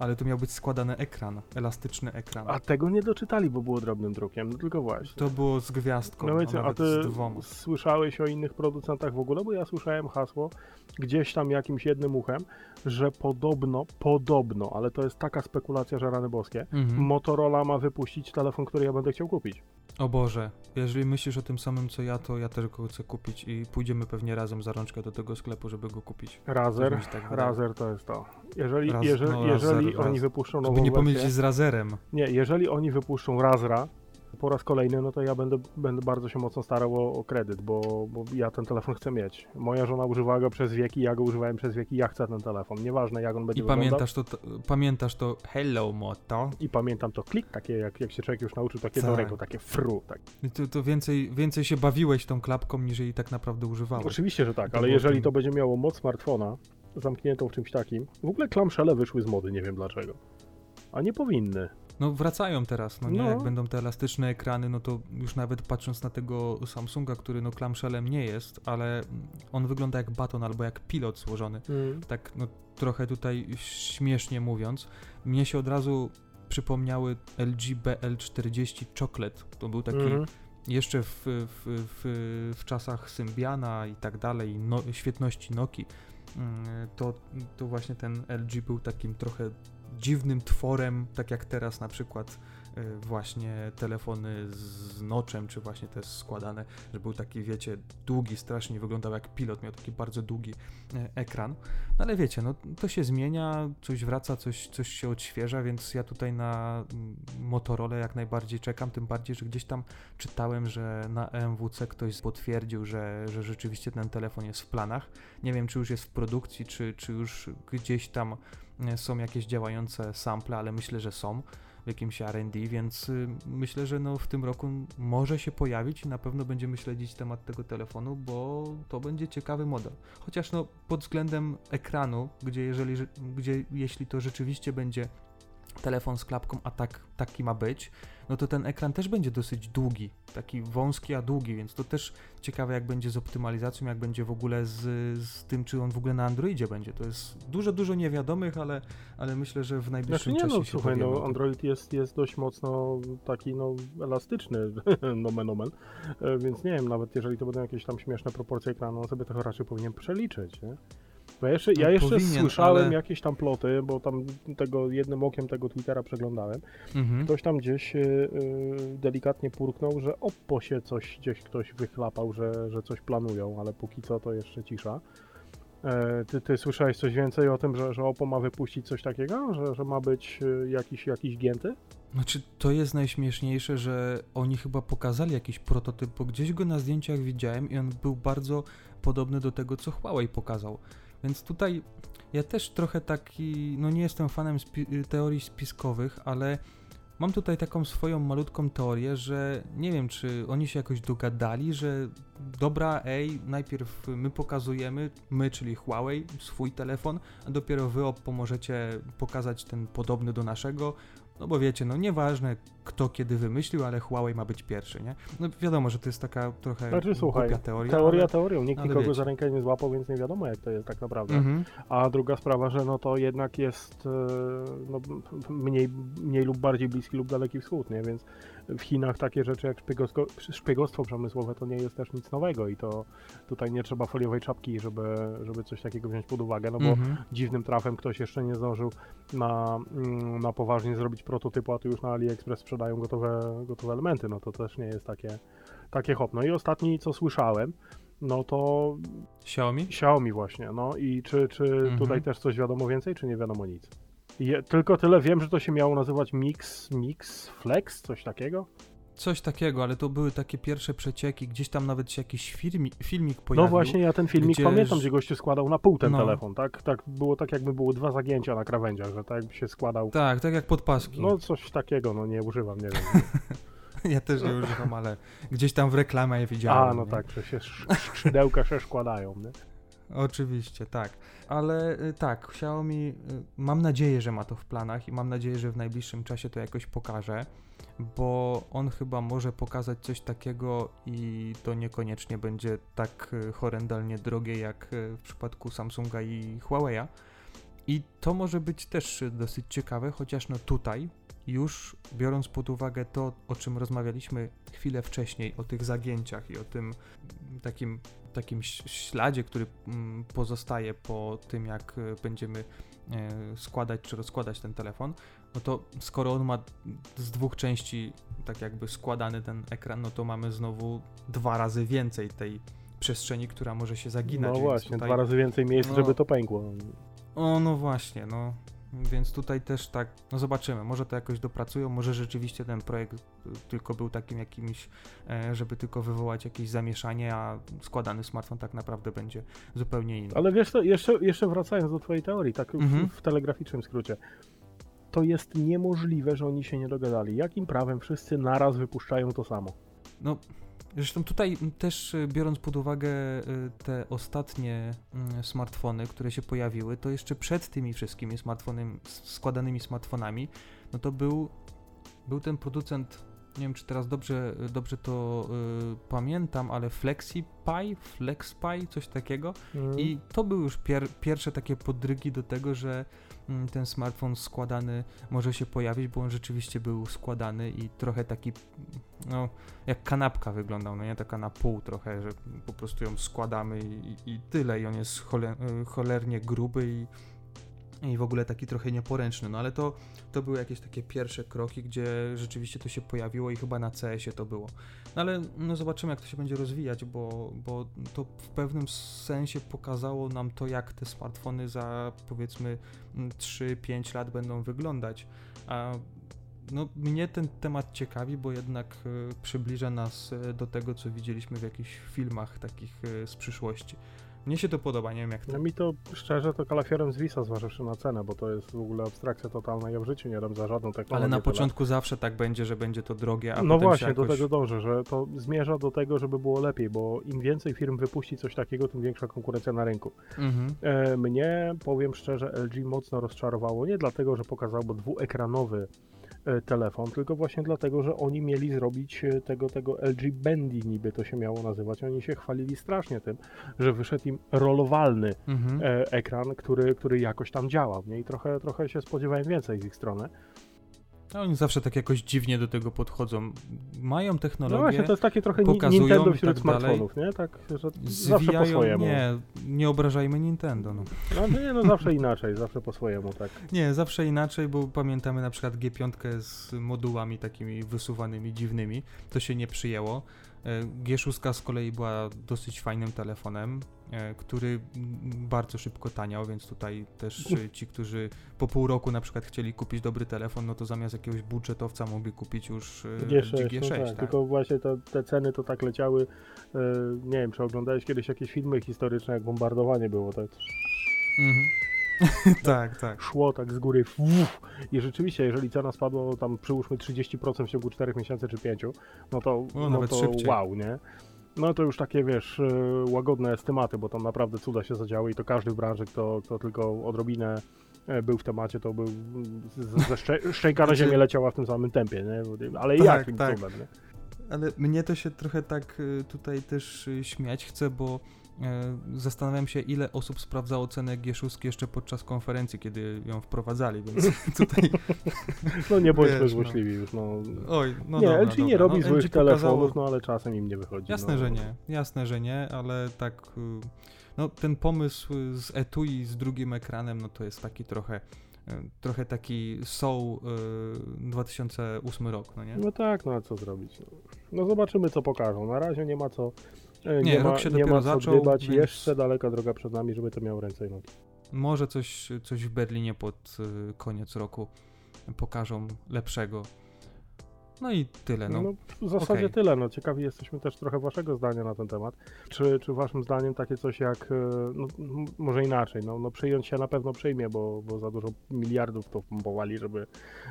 Ale to miał być składany ekran, elastyczny ekran. A tego nie doczytali, bo było drobnym drukiem, no tylko właśnie. To było z gwiazdką, No a wiecie, a nawet ty słyszałeś o innych producentach w ogóle? Bo ja słyszałem hasło gdzieś tam jakimś jednym uchem, że podobno, podobno, ale to jest taka spekulacja, że rany boskie, Mhm. Motorola ma wypuścić telefon, który ja będę chciał kupić. O Boże, jeżeli myślisz o tym samym co ja, to ja też go chcę kupić i pójdziemy pewnie razem za rączkę do tego sklepu, żeby go kupić. Razer, tak. Razer to jest to. Jeżeli, Raz- jeżeli, no, jeżeli Razer, oni Raz- wypuszczą nową Żeby nie pomylić wersję, z Razerem. nie, jeżeli oni wypuszczą Razra po raz kolejny, no to ja będę, będę bardzo się mocno starał o, o kredyt, bo, bo ja ten telefon chcę mieć. Moja żona używała go przez wieki, ja go używałem przez wieki, ja chcę ten telefon. Nieważne jak on będzie I pamiętasz to, to, pamiętasz to Hello Moto? I pamiętam to klik, takie jak, jak się człowiek już nauczył, takie Tak. do ręką, takie fru. Tak. To, to więcej, więcej się bawiłeś tą klapką, niż jej tak naprawdę używałeś. Oczywiście, że tak, To ale było jeżeli to będzie miało moc smartfona, zamkniętą w czymś takim, w ogóle klamszele wyszły z mody, nie wiem dlaczego. A nie powinny. No wracają teraz, no nie? No. Jak będą te elastyczne ekrany, no to już nawet patrząc na tego Samsunga, który no clamshellem nie jest, ale on wygląda jak baton albo jak pilot złożony. tak no, trochę tutaj śmiesznie mówiąc, mnie się od razu przypomniały LG BL40 Chocolate. To był taki Mhm. jeszcze w, w, w, w czasach Symbiana i tak dalej, no, świetności Nokii. mm, To, to właśnie ten LG był takim trochę dziwnym tworem, tak jak teraz na przykład y, właśnie telefony z noczem, czy właśnie te składane, że był taki, wiecie, długi, strasznie wyglądał jak pilot, miał taki bardzo długi e, ekran. No ale wiecie, no to się zmienia, coś wraca, coś, coś się odświeża, więc ja tutaj na mm, Motorola jak najbardziej czekam, tym bardziej, że gdzieś tam czytałem, że na EMWC ktoś potwierdził, że, że rzeczywiście ten telefon jest w planach. Nie wiem, czy już jest w produkcji, czy, czy już gdzieś tam e, są jakieś działające sample, ale myślę, że są w jakimś R&D, więc y, myślę, że no w tym roku może się pojawić i na pewno będziemy śledzić temat tego telefonu, bo to będzie ciekawy model. Chociaż no pod względem ekranu, gdzie jeżeli, że- gdzie jeśli to rzeczywiście będzie telefon z klapką, a tak, taki ma być, no to ten ekran też będzie dosyć długi, taki wąski, a długi, więc to też ciekawe jak będzie z optymalizacją, jak będzie w ogóle z, z tym, czy on w ogóle na Androidzie będzie. To jest dużo, dużo niewiadomych, ale, ale myślę, że w Znaczy najbliższym nie czasie no, się słuchaj, no. Android jest, jest dość mocno taki no elastyczny, nomen omen, E, więc nie wiem, nawet jeżeli to będą jakieś tam śmieszne proporcje ekranu, on sobie to raczej powinien przeliczyć, nie? Bo ja jeszcze, ja No, jeszcze powinien, słyszałem ale- jakieś tam ploty, bo tam tego jednym okiem tego Twittera przeglądałem, Mhm. ktoś tam gdzieś y, y, delikatnie purknął, że Oppo się coś gdzieś ktoś wychlapał, że, że coś planują, ale póki co to jeszcze cisza. E, ty, ty słyszałeś coś więcej o tym, że, że Oppo ma wypuścić coś takiego, że, że ma być jakiś, jakiś gięty? Znaczy, to jest najśmieszniejsze, że oni chyba pokazali jakiś prototyp, bo gdzieś go na zdjęciach widziałem i on był bardzo podobny do tego, co Huawei pokazał. Więc tutaj ja też trochę taki, no nie jestem fanem spi- teorii spiskowych, ale mam tutaj taką swoją malutką teorię, że nie wiem, czy oni się jakoś dogadali, że dobra, ej, najpierw my pokazujemy, my, czyli Huawei, swój telefon, a dopiero wy Oppo możecie pokazać ten podobny do naszego, no bo wiecie, no nieważne kto kiedy wymyślił, ale Huawei ma być pierwszy, nie? No wiadomo, że to jest taka trochę Znaczy, słuchaj, teoria. Teoria ale... teorią, nikt nikogo wiecie. za rękę nie złapał, więc nie wiadomo jak to jest tak naprawdę. Mhm. A druga sprawa, że no to jednak jest e, no, mniej, mniej lub bardziej bliski lub daleki wschód, nie? Więc w Chinach takie rzeczy jak szpiegostwo, szpiegostwo przemysłowe to nie jest też nic nowego i to tutaj nie trzeba foliowej czapki, żeby, żeby coś takiego wziąć pod uwagę, no bo Mhm. dziwnym trafem ktoś jeszcze nie zdążył na, mm, na poważnie zrobić prototypu, a tu już na AliExpress sprzedają gotowe, gotowe elementy, no to też nie jest takie, takie hop. No i ostatni, co słyszałem, no to Xiaomi? Xiaomi właśnie, no i czy, czy Mhm. tutaj też coś wiadomo więcej, czy nie wiadomo nic? Je, tylko tyle wiem, że to się miało nazywać Mix, Mix Flex, coś takiego? Coś takiego, ale to były takie pierwsze przecieki, gdzieś tam nawet się jakiś filmik, filmik pojawił. No właśnie, ja ten filmik gdzie pamiętam, gdzie gościu składał na pół ten No. telefon, tak? Tak było tak jakby było dwa zagięcia na krawędziach, że tak jakby się składał. Tak, tak jak podpaski. No coś takiego, no nie używam, nie wiem. Ja też nie używam, ale gdzieś tam w reklamie je widziałem. A, no nie? tak, że się sz- skrzydełka się składają, nie? Oczywiście, tak. Ale y, tak, Xiaomi, y, mam nadzieję, że ma to w planach i mam nadzieję, że w najbliższym czasie to jakoś pokaże, bo on chyba może pokazać coś takiego i to niekoniecznie będzie tak y, horrendalnie drogie jak w przypadku Samsunga i Huawei'a. I to może być też dosyć ciekawe, chociaż no tutaj już biorąc pod uwagę to, o czym rozmawialiśmy chwilę wcześniej, o tych zagięciach i o tym takim, takim śladzie, który mm, pozostaje po tym, jak e, będziemy e, składać czy rozkładać ten telefon, no to skoro on ma z dwóch części tak jakby składany ten ekran, no to mamy znowu dwa razy więcej tej przestrzeni, która może się zaginać. No właśnie, tutaj... dwa razy więcej miejsc, no, żeby to pękło. O, no właśnie, no. Więc tutaj też tak, no zobaczymy, może to jakoś dopracują, może rzeczywiście ten projekt tylko był takim jakimś, e, żeby tylko wywołać jakieś zamieszanie, a składany smartfon tak naprawdę będzie zupełnie inny. Ale wiesz co, jeszcze, jeszcze wracając do twojej teorii, tak mhm. w, w telegraficznym skrócie, to jest niemożliwe, że oni się nie dogadali. Jakim prawem wszyscy naraz wypuszczają to samo? No, Zresztą tutaj też y, biorąc pod uwagę y, te ostatnie mm, smartfony, które się pojawiły, to jeszcze przed tymi wszystkimi smartfonami, składanymi smartfonami, no to był, był ten producent, nie wiem czy teraz dobrze, dobrze to y, pamiętam, ale FlexiPi, FlexPi, coś takiego. Mm. I to były już pier, pierwsze takie podrygi do tego, że ten smartfon składany może się pojawić, bo on rzeczywiście był składany i trochę taki, no, jak kanapka wyglądał, no nie, taka na pół trochę, że po prostu ją składamy i, i tyle. I on jest choler, cholernie gruby i i w ogóle taki trochę nieporęczny, no ale to, to były jakieś takie pierwsze kroki, gdzie rzeczywiście to się pojawiło i chyba na CS-ie to było. No ale no zobaczymy jak to się będzie rozwijać, bo, bo to w pewnym sensie pokazało nam to, jak te smartfony za powiedzmy 3-5 lat będą wyglądać. A no, mnie ten temat ciekawi, bo jednak y, przybliża nas y, do tego, co widzieliśmy w jakichś filmach takich y, z przyszłości. Mnie się to podoba, nie wiem jak to. No mi to szczerze to kalafiorem zwisa, zważywszy na cenę, bo to jest w ogóle abstrakcja totalna. Ja w życiu nie dam za żadną technologię. Ale na początku zawsze tak będzie, że będzie to drogie, a No właśnie, jakoś... do tego dążę, że to zmierza do tego, żeby było lepiej, bo im więcej firm wypuści coś takiego, tym większa konkurencja na rynku. Mhm. E, mnie, powiem szczerze, LG mocno rozczarowało, nie dlatego, że pokazało dwuekranowy E, telefon, tylko właśnie dlatego, że oni mieli zrobić e, tego, tego LG Bendy, niby to się miało nazywać. Oni się chwalili strasznie tym, że wyszedł im rolowalny mhm. E, ekran, który, który jakoś tam działał. Nie? I trochę, trochę się spodziewałem więcej z ich strony. No, oni zawsze tak jakoś dziwnie do tego podchodzą. Mają technologię. No właśnie, to jest takie trochę Nintendo wśród tak smartfonów, nie? Tak, że Zwijają, zawsze po swojemu. Nie, nie obrażajmy Nintendo. No. no nie, no zawsze inaczej, zawsze po swojemu, tak. Nie, zawsze inaczej, bo pamiętamy na przykład G5 z modułami takimi wysuwanymi, dziwnymi. To się nie przyjęło. E, G6 z kolei była dosyć fajnym telefonem, e, który bardzo szybko taniał, więc tutaj też ci, którzy po pół roku na przykład chcieli kupić dobry telefon, no to zamiast jakiegoś budżetowca mogli kupić już G6. E, G6 no tak, tak. Tylko właśnie to, te ceny to tak leciały, nie wiem, czy oglądałeś kiedyś jakieś filmy historyczne, jak bombardowanie było, tak? Mhm. tak, tak. Szło tak z góry. Uf. I rzeczywiście, jeżeli cena spadła tam przyłóżmy 30% w ciągu 4 miesięcy czy 5, no to, no to wow, nie? No to już takie, wiesz, e, łagodne estymaty, bo tam naprawdę cuda się zadziały i to każdy w branży, kto, kto tylko odrobinę e, był w temacie, to był ze szcze szczęka na znaczy- ziemię leciała w tym samym tempie, nie? Ale tak, jakim tak. cudem, nie? Ale mnie to się trochę tak e, tutaj też śmiać chce, bo zastanawiam się, ile osób sprawdzało cenę G6 jeszcze podczas konferencji, kiedy ją wprowadzali, więc tutaj... No nie bądźmy złośliwi no. już, no. Oj, no Nie, dobra, LG nie robi no, złych telefonów, no ale czasem im nie wychodzi. Jasne, no. że nie, jasne, że nie, ale tak... Y, no ten pomysł z etui z drugim ekranem, no to jest taki trochę y, trochę taki Soul y, 2008 rok, no nie? No tak, no a co zrobić? No. no zobaczymy co pokażą. Na razie nie ma co E, nie, nie rok ma, się nie dopiero ma zaczął. Dybać. Więc... Jeszcze daleka droga przed nami, żeby to miało ręce i nogi. Może coś, coś w Berlinie pod y, koniec roku pokażą lepszego. No i tyle. No, no w zasadzie okay. tyle. No, ciekawi jesteśmy też trochę waszego zdania na ten temat. Czy, czy waszym zdaniem takie coś jak, e, no, może inaczej, no, no przyjąć się na pewno przyjmie, bo, bo za dużo miliardów to pompowali, żeby,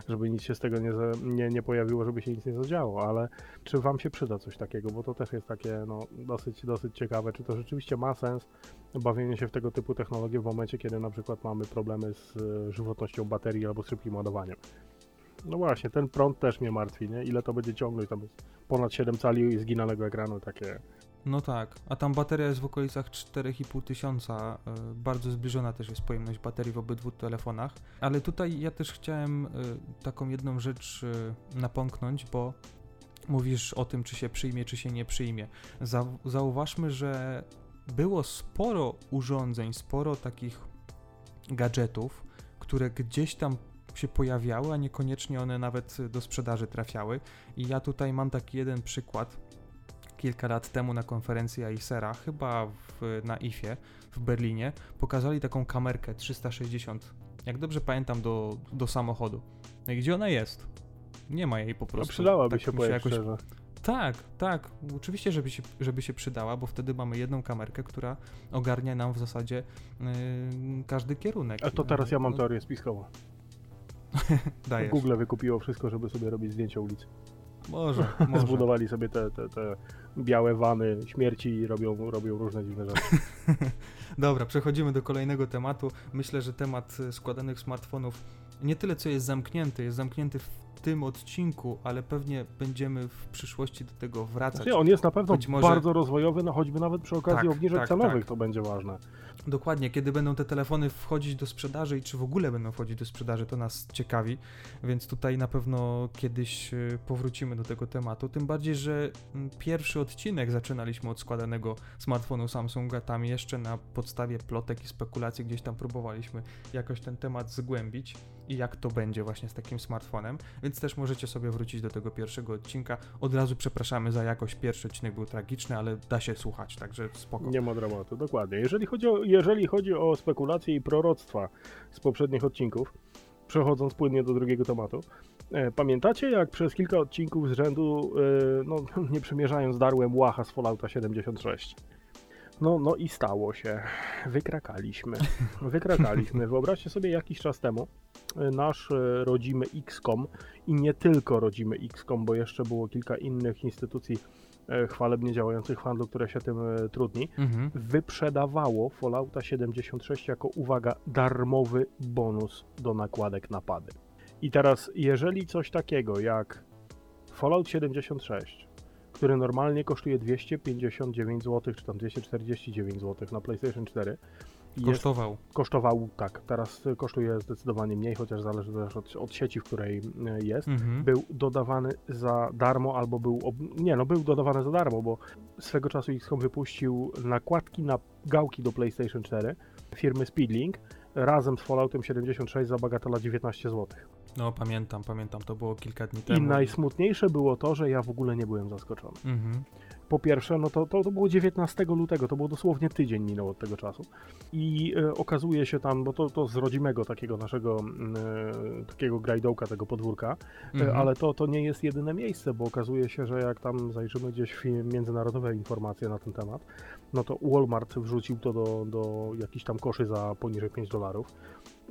żeby nic się z tego nie, nie, nie pojawiło, żeby się nic nie zadziało, ale czy wam się przyda coś takiego, bo to też jest takie no, dosyć, dosyć ciekawe, czy to rzeczywiście ma sens bawienie się w tego typu technologie w momencie, kiedy na przykład mamy problemy z e, żywotnością baterii albo z szybkim ładowaniem. No właśnie, ten prąd też mnie martwi, nie? Ile to będzie ciągnąć, tam jest ponad 7 cali zginanego ekranu, takie... No tak, a tam bateria jest w okolicach 4,5 tysiąca, e, bardzo zbliżona też jest pojemność baterii w obydwu telefonach, ale tutaj ja też chciałem e, taką jedną rzecz e, napomknąć, bo mówisz o tym, czy się przyjmie, czy się nie przyjmie. Zauważmy, że było sporo urządzeń, sporo takich gadżetów, które gdzieś tam się pojawiały, a niekoniecznie one nawet do sprzedaży trafiały. I ja tutaj mam taki jeden przykład. Kilka lat temu na konferencji Acera, chyba w, na IFie w Berlinie, pokazali taką kamerkę 360, jak dobrze pamiętam, do, do samochodu. No i gdzie ona jest? Nie ma jej po prostu. No przydałaby tak się, się jakoś... Szczerze. Tak, tak. Oczywiście, żeby się, żeby się przydała, bo wtedy mamy jedną kamerkę, która ogarnia nam w zasadzie yy, każdy kierunek. A to teraz ja mam no. teorię spiskową. Dajesz. Google wykupiło wszystko, żeby sobie robić zdjęcia ulicy. Może, może. Zbudowali sobie te, te, te białe wany śmierci i robią, robią różne dziwne rzeczy. Dobra, przechodzimy do kolejnego tematu. Myślę, że temat składanych smartfonów nie tyle co jest zamknięty, jest zamknięty w tym odcinku, ale pewnie będziemy w przyszłości do tego wracać. Znaczy, on jest na pewno może... bardzo rozwojowy, no choćby nawet przy okazji tak, obniżek tak, cenowych tak. to będzie ważne. Dokładnie, kiedy będą te telefony wchodzić do sprzedaży i czy w ogóle będą wchodzić do sprzedaży, to nas ciekawi, więc tutaj na pewno kiedyś e, powrócimy do tego tematu. Tym bardziej, że mm, pierwszy odcinek zaczynaliśmy od składanego smartfonu Samsunga, tam jeszcze na podstawie plotek i spekulacji gdzieś tam próbowaliśmy jakoś ten temat zgłębić i jak to będzie właśnie z takim smartfonem, więc też możecie sobie wrócić do tego pierwszego odcinka. Od razu przepraszamy za jakość, pierwszy odcinek był tragiczny, ale da się słuchać, także spoko. Nie ma dramatu, dokładnie. Jeżeli chodzi o, jeżeli chodzi o spekulacje i proroctwa z poprzednich odcinków, przechodząc płynnie do drugiego tematu, e, Pamiętacie, jak przez kilka odcinków z rzędu, e, no nie przymierzając, darłem łacha z Fallouta 76? No, no i stało się. Wykrakaliśmy. Wykrakaliśmy. Wyobraźcie sobie jakiś czas temu e, nasz e, rodzimy XCOM i nie tylko rodzimy XCOM, bo jeszcze było kilka innych instytucji e, chwalebnie działających w handlu, które się tym trudni, mhm. wyprzedawało Fallouta 76 jako, uwaga, darmowy bonus do nakładek napady. I teraz, jeżeli coś takiego jak Fallout 76 który normalnie kosztuje 259 zł, czy tam 249 zł na PlayStation 4. Kosztował. Jest, kosztował, tak. Teraz kosztuje zdecydowanie mniej, chociaż zależy też od, od sieci, w której e, jest. Mhm. Był dodawany za darmo, albo był. Ob... Nie, no był dodawany za darmo, bo swego czasu XCOM wypuścił nakładki na gałki do PlayStation 4 firmy Speedlink razem z Falloutem 76 za bagatela 19 zł. No pamiętam, pamiętam, to było kilka dni temu. I najsmutniejsze było to, że ja w ogóle nie byłem zaskoczony. Mhm. Po pierwsze, no to, to, to było 19 lutego, to było dosłownie tydzień minął od tego czasu. I e, okazuje się tam, bo to, to z rodzimego takiego naszego e, takiego grajdołka, tego podwórka, e, mhm. ale to, to nie jest jedyne miejsce, bo okazuje się, że jak tam zajrzymy gdzieś w międzynarodowe informacje na ten temat, no to Walmart wrzucił to do, do jakichś tam koszy za poniżej 5 dolarów.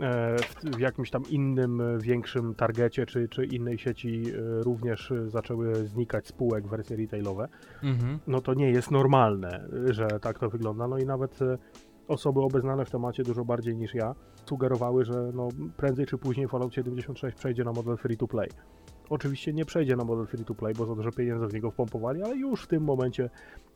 E, w jakimś tam innym, e, większym targecie czy, czy innej sieci e, również zaczęły znikać spółek wersje retailowe, mhm. no to nie jest normalne, że tak to wygląda. No i nawet osoby obeznane w temacie dużo bardziej niż ja sugerowały, że no prędzej czy później Fallout 76 przejdzie na model free to play. Oczywiście nie przejdzie na model free to play, bo za dużo pieniędzy w niego wpompowali, ale już w tym momencie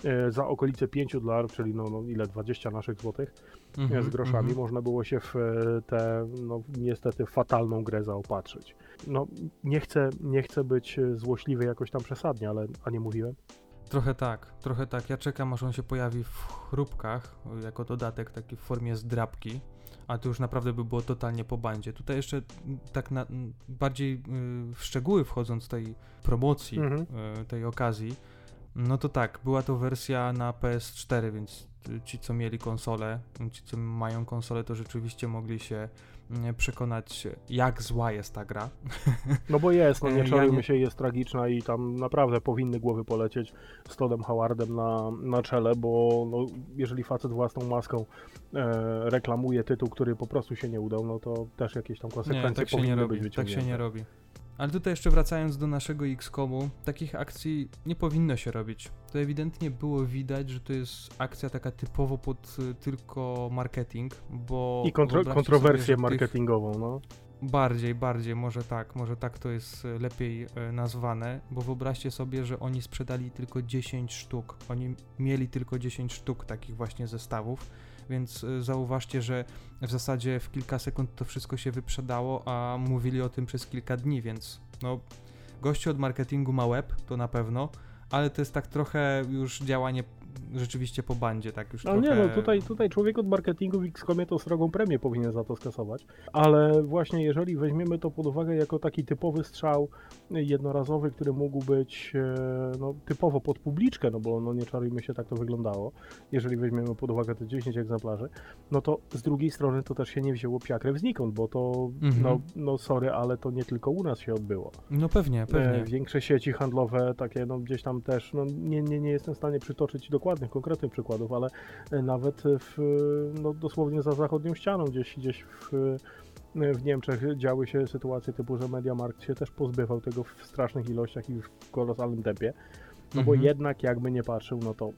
e, za okolice 5 dolarów, czyli no, no, ile 20 naszych złotych mm -hmm, z groszami, mm -hmm. można było się w e, tę no, niestety fatalną grę zaopatrzyć. No nie chcę, nie chcę być złośliwy jakoś tam przesadnie, ale a nie mówiłem. Trochę tak, trochę tak. Ja czekam, aż on się pojawi w chrupkach, jako dodatek taki w formie zdrabki, a to już naprawdę by było totalnie po bandzie. Tutaj jeszcze tak na, bardziej y, w szczegóły wchodząc tej promocji, mhm. Y, tej okazji, no to tak, była to wersja na PS4, więc ci, co mieli konsolę, ci, co mają konsolę, to rzeczywiście mogli się przekonać, jak zła jest ta gra. No bo jest, no nie czarujmy ja się, jest tragiczna i tam naprawdę powinny głowy polecieć z Toddem Howardem na, na czele, bo no, jeżeli facet własną maską e, reklamuje tytuł, który po prostu się nie udał, no to też jakieś tam konsekwencje nie, tak powinny nie robi, być wyciągnięte. Tak się nie robi. Ale tutaj jeszcze wracając do naszego XCOMu, takich akcji nie powinno się robić. To ewidentnie było widać, że to jest akcja taka typowo pod y, tylko marketing, bo... I kontro kontrowersję marketingową, tych... no. bardziej, bardziej, może tak, może tak to jest e, lepiej e, nazwane, bo wyobraźcie sobie, że oni sprzedali tylko 10 sztuk. Oni mieli tylko 10 sztuk takich właśnie zestawów, więc e, zauważcie, że w zasadzie w kilka sekund to wszystko się wyprzedało, a mówili o tym przez kilka dni, więc no gościu od marketingu ma web, to na pewno, ale to jest tak trochę już działanie rzeczywiście po bandzie, tak już No trochę... nie, no tutaj, tutaj człowiek od marketingu w XCOMie to srogą premię powinien za to skasować, ale właśnie jeżeli weźmiemy to pod uwagę jako taki typowy strzał jednorazowy, który mógł być e, no, typowo pod publiczkę, no bo no nie czarujmy się, tak to wyglądało, jeżeli weźmiemy pod uwagę te 10 egzemplarzy, no to z drugiej strony to też się nie wzięło psiakrew znikąd, bo to, Mhm. no, no sorry, ale to nie tylko u nas się odbyło. No pewnie, pewnie. E, większe sieci handlowe, takie no gdzieś tam też, no nie, nie, nie jestem w stanie przytoczyć dokładnych, konkretnych przykładów, ale e, nawet w, no dosłownie za zachodnią ścianą, gdzieś, gdzieś w, e, w Niemczech działy się sytuacje typu, że Mediamarkt się też pozbywał tego w strasznych ilościach i w kolosalnym tempie, no bo Mhm. jednak jakby nie patrzył, no to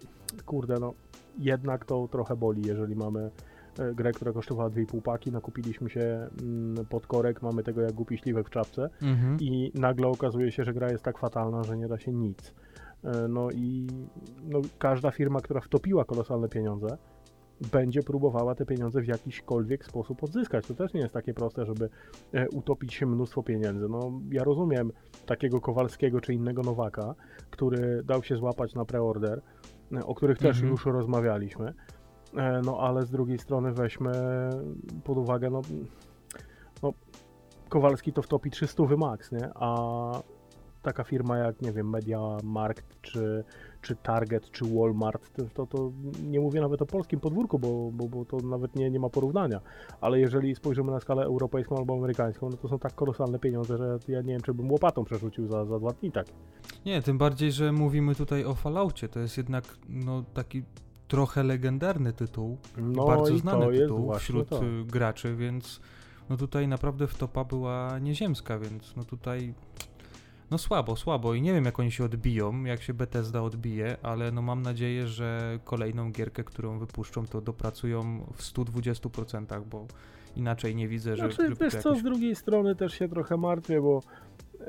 kurde, no jednak to trochę boli, jeżeli mamy e, grę, która kosztowała 2,5 paki, nakupiliśmy się mm, pod korek, mamy tego jak głupi śliwek w czapce, Mhm. i nagle okazuje się, że gra jest tak fatalna, że nie da się nic. E, No i no, każda firma, która wtopiła kolosalne pieniądze, będzie próbowała te pieniądze w jakiśkolwiek sposób odzyskać. To też nie jest takie proste, żeby e, utopić się mnóstwo pieniędzy. No, ja rozumiem takiego Kowalskiego czy innego Nowaka, który dał się złapać na preorder, e, o których też Mhm. już rozmawialiśmy. No ale z drugiej strony weźmy pod uwagę, no, no Kowalski to wtopi 300 max, nie? A taka firma jak, nie wiem, MediaMarkt, czy, czy Target, czy Walmart, to, to, nie mówię nawet o polskim podwórku, bo, bo, bo to nawet nie, nie ma porównania. Ale jeżeli spojrzymy na skalę europejską albo amerykańską, no to są tak kolosalne pieniądze, że ja nie wiem, czy bym łopatą przerzucił za, za dwa dni tak. Nie, tym bardziej, że mówimy tutaj o Falloutie. To jest jednak no, taki trochę legendarny tytuł, No bardzo znany tytuł wśród to. y, graczy, więc no tutaj naprawdę wtopa była nieziemska, więc no tutaj no słabo, słabo i nie wiem jak oni się odbiją, jak się Bethesda odbije, ale no mam nadzieję, że kolejną gierkę, którą wypuszczą, to dopracują w 120%, bo inaczej nie widzę, że, Znaczy, żeby wiesz co, jakoś... z drugiej strony też się trochę martwię, bo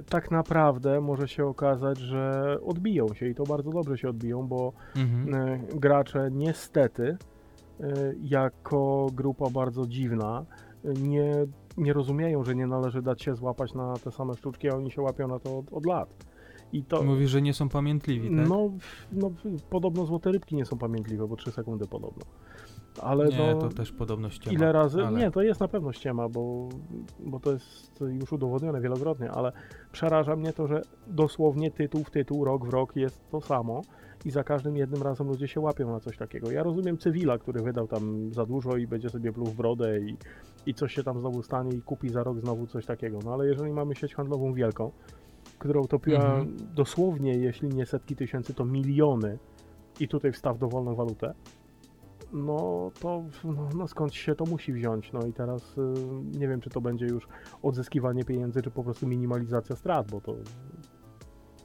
tak naprawdę może się okazać, że odbiją się i to bardzo dobrze się odbiją, bo Mhm. e, gracze niestety e, jako grupa bardzo dziwna nie, nie rozumieją, że nie należy dać się złapać na te same sztuczki, a oni się łapią na to od, od lat. I to, Mówi, że nie są pamiętliwi, tak? no, no, podobno złote rybki nie są pamiętliwe, bo 3 sekundy podobno. Ale nie, no, to też podobno ściema. Ile razy? ale... Nie, to jest na pewno ściema, bo, bo to jest już udowodnione wielokrotnie, ale przeraża mnie to, że dosłownie tytuł w tytuł, rok w rok jest to samo i za każdym jednym razem ludzie się łapią na coś takiego. Ja rozumiem Cywila, który wydał tam za dużo i będzie sobie pluł w brodę i, i coś się tam znowu stanie i kupi za rok znowu coś takiego. No ale jeżeli mamy sieć handlową wielką, która utopiła Mhm. dosłownie, jeśli nie setki tysięcy, to miliony i tutaj wstaw dowolną walutę, no to no, no skąd się to musi wziąć? No i teraz y, nie wiem, czy to będzie już odzyskiwanie pieniędzy, czy po prostu minimalizacja strat, bo to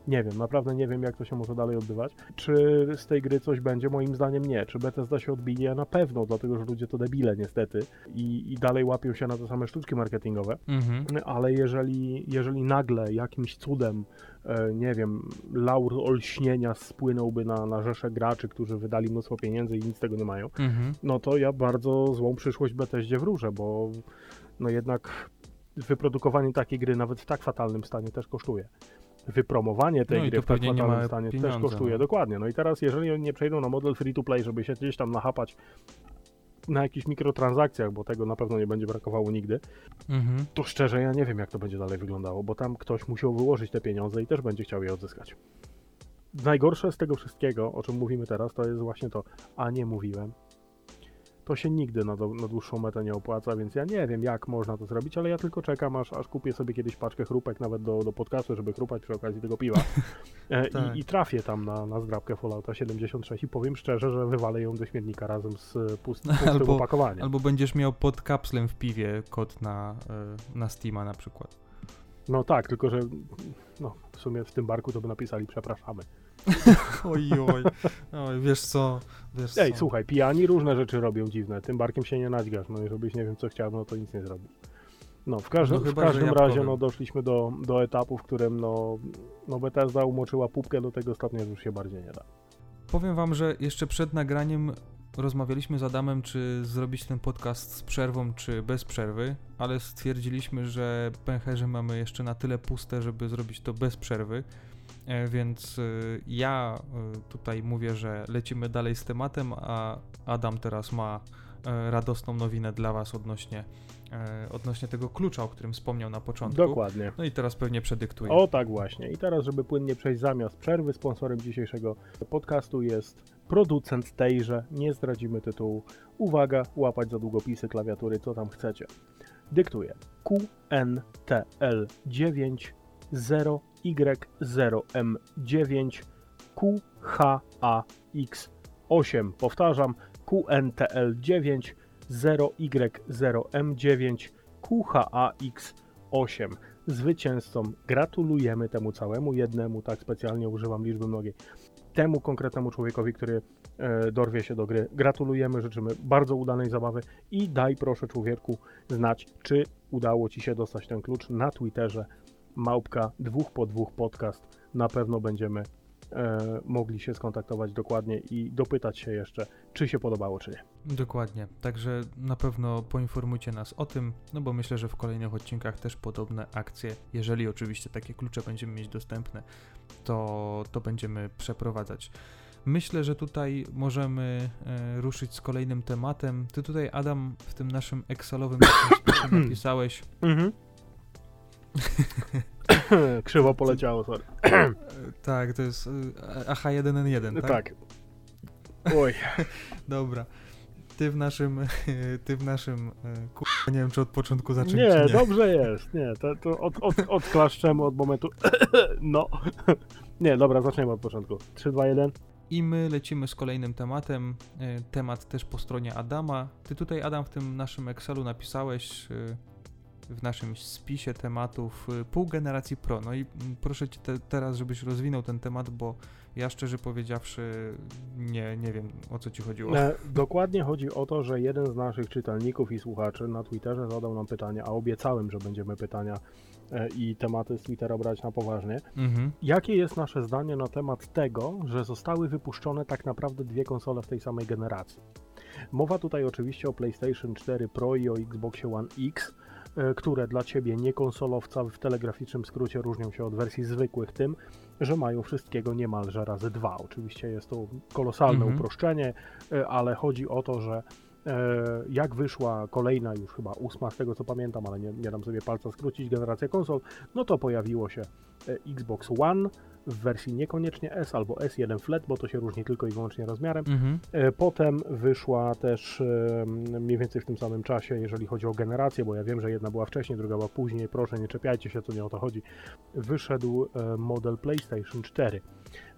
nie wiem, naprawdę nie wiem, jak to się może dalej odbywać. Czy z tej gry coś będzie? Moim zdaniem nie. Czy Bethesda się odbije? Na pewno, dlatego że ludzie to debile niestety i, i dalej łapią się na te same sztuczki marketingowe. Mhm. Ale jeżeli, jeżeli nagle jakimś cudem, e, nie wiem, laur olśnienia spłynąłby na, na rzeszę graczy, którzy wydali mnóstwo pieniędzy i nic z tego nie mają, Mhm. no to ja bardzo złą przyszłość Bethesdzie wróżę, bo no jednak wyprodukowanie takiej gry nawet w tak fatalnym stanie też kosztuje. Wypromowanie tej No gry w tak fatalnym stanie też pieniądza, kosztuje, no. dokładnie. No i teraz jeżeli oni nie przejdą na model free to play, żeby się gdzieś tam nachapać na jakichś mikrotransakcjach, bo tego na pewno nie będzie brakowało nigdy, Mhm. to szczerze ja nie wiem, jak to będzie dalej wyglądało, bo tam ktoś musiał wyłożyć te pieniądze i też będzie chciał je odzyskać. Najgorsze z tego wszystkiego, o czym mówimy teraz, to jest właśnie to, a nie mówiłem. To się nigdy na, do, na dłuższą metę nie opłaca, więc ja nie wiem, jak można to zrobić, ale ja tylko czekam, aż, aż kupię sobie kiedyś paczkę chrupek nawet do, do podcastu, żeby chrupać przy okazji tego piwa. E, Tak. i, I trafię tam na, na zdrabkę Fallouta 76 i powiem szczerze, że wywalę ją do śmietnika razem z e, pust, pustym Albo- opakowaniem. Albo będziesz miał pod kapslem w piwie kod na, y, na Steama na przykład. No tak, tylko że no, w sumie w tym barku to by napisali przepraszamy. Oj, oj. oj wiesz co, wiesz Ej, co. słuchaj, pijani różne rzeczy robią dziwne. Tym barkiem się nie nadźgasz. No i żebyś nie wiem co chciał, no to nic nie zrobił. No, w, każdym, No chyba, w każdym że razie no, doszliśmy do, do etapu, w którym no, no Bethesda umoczyła pupkę do tego stopnia, że już się bardziej nie da. Powiem wam, że jeszcze przed nagraniem rozmawialiśmy z Adamem, czy zrobić ten podcast z przerwą, czy bez przerwy, ale stwierdziliśmy, że pęcherze mamy jeszcze na tyle puste, żeby zrobić to bez przerwy. E, Więc y, ja y, tutaj mówię, że lecimy dalej z tematem, a Adam teraz ma e, radosną nowinę dla Was odnośnie, e, odnośnie tego klucza, o którym wspomniał na początku. Dokładnie. No i teraz pewnie przedyktuje. O tak właśnie. I teraz, żeby płynnie przejść zamiast przerwy, sponsorem dzisiejszego podcastu jest producent tejże. Nie zdradzimy tytułu. Uwaga, łapać za długopisy, klawiatury, co tam chcecie. Dyktuję QNTL9 0Y0M9 QHAX8. Powtarzam, QNTL9 0Y0M9 QHAX8 zwycięzcom gratulujemy temu całemu jednemu, tak specjalnie używam liczby mnogiej, temu konkretnemu człowiekowi, który e, dorwie się do gry. Gratulujemy, życzymy bardzo udanej zabawy i daj proszę człowieku znać, czy udało Ci się dostać ten klucz na Twitterze małpka dwóch po dwóch podcast. Na pewno będziemy e, mogli się skontaktować dokładnie i dopytać się jeszcze, czy się podobało, czy nie. Dokładnie, także na pewno poinformujcie nas o tym, no bo myślę, że w kolejnych odcinkach też podobne akcje, jeżeli oczywiście takie klucze będziemy mieć dostępne, to, to będziemy przeprowadzać. Myślę, że tutaj możemy e, ruszyć z kolejnym tematem. Ty tutaj, Adam, w tym naszym Excelowym napisałeś, Mhm. Krzywo poleciało, sorry. tak, to jest e, AH1N1, tak? Tak. Oj, Dobra. Ty w naszym, ty w naszym, kurwa, nie wiem czy od początku zacząć, nie, nie. dobrze jest. Nie, to, to od, od, odklaszczemy od momentu. no. Nie, dobra, zaczniemy od początku. 3, 2, 1. I my lecimy z kolejnym tematem. Temat też po stronie Adama. Ty tutaj, Adam, w tym naszym Excelu napisałeś w naszym spisie tematów e, pół generacji Pro. No i mm, proszę cię te, teraz, żebyś rozwinął ten temat, bo ja szczerze powiedziawszy nie, nie wiem o co ci chodziło. E, dokładnie chodzi o to, że jeden z naszych czytelników i słuchaczy na Twitterze zadał nam pytanie, a obiecałem, że będziemy pytania e, i tematy z Twittera brać na poważnie. Mhm. Jakie jest nasze zdanie na temat tego, że zostały wypuszczone tak naprawdę dwie konsole w tej samej generacji? Mowa tutaj oczywiście o PlayStation 4 Pro i o Xboxie One X, które dla Ciebie niekonsolowca w telegraficznym skrócie różnią się od wersji zwykłych tym, że mają wszystkiego niemalże razy dwa. Oczywiście jest to kolosalne Mhm. uproszczenie, e, ale chodzi o to, że e, jak wyszła kolejna, już chyba ósma z tego co pamiętam, ale nie, nie dam sobie palca skrócić, generacja konsol, no to pojawiło się e, Xbox One w wersji niekoniecznie S albo S1 Flat, bo to się różni tylko i wyłącznie rozmiarem. Mhm. E, Potem wyszła też e, mniej więcej w tym samym czasie, jeżeli chodzi o generację, bo ja wiem, że jedna była wcześniej, druga była później, proszę nie czepiajcie się, to nie o to chodzi. Wyszedł e, model PlayStation 4.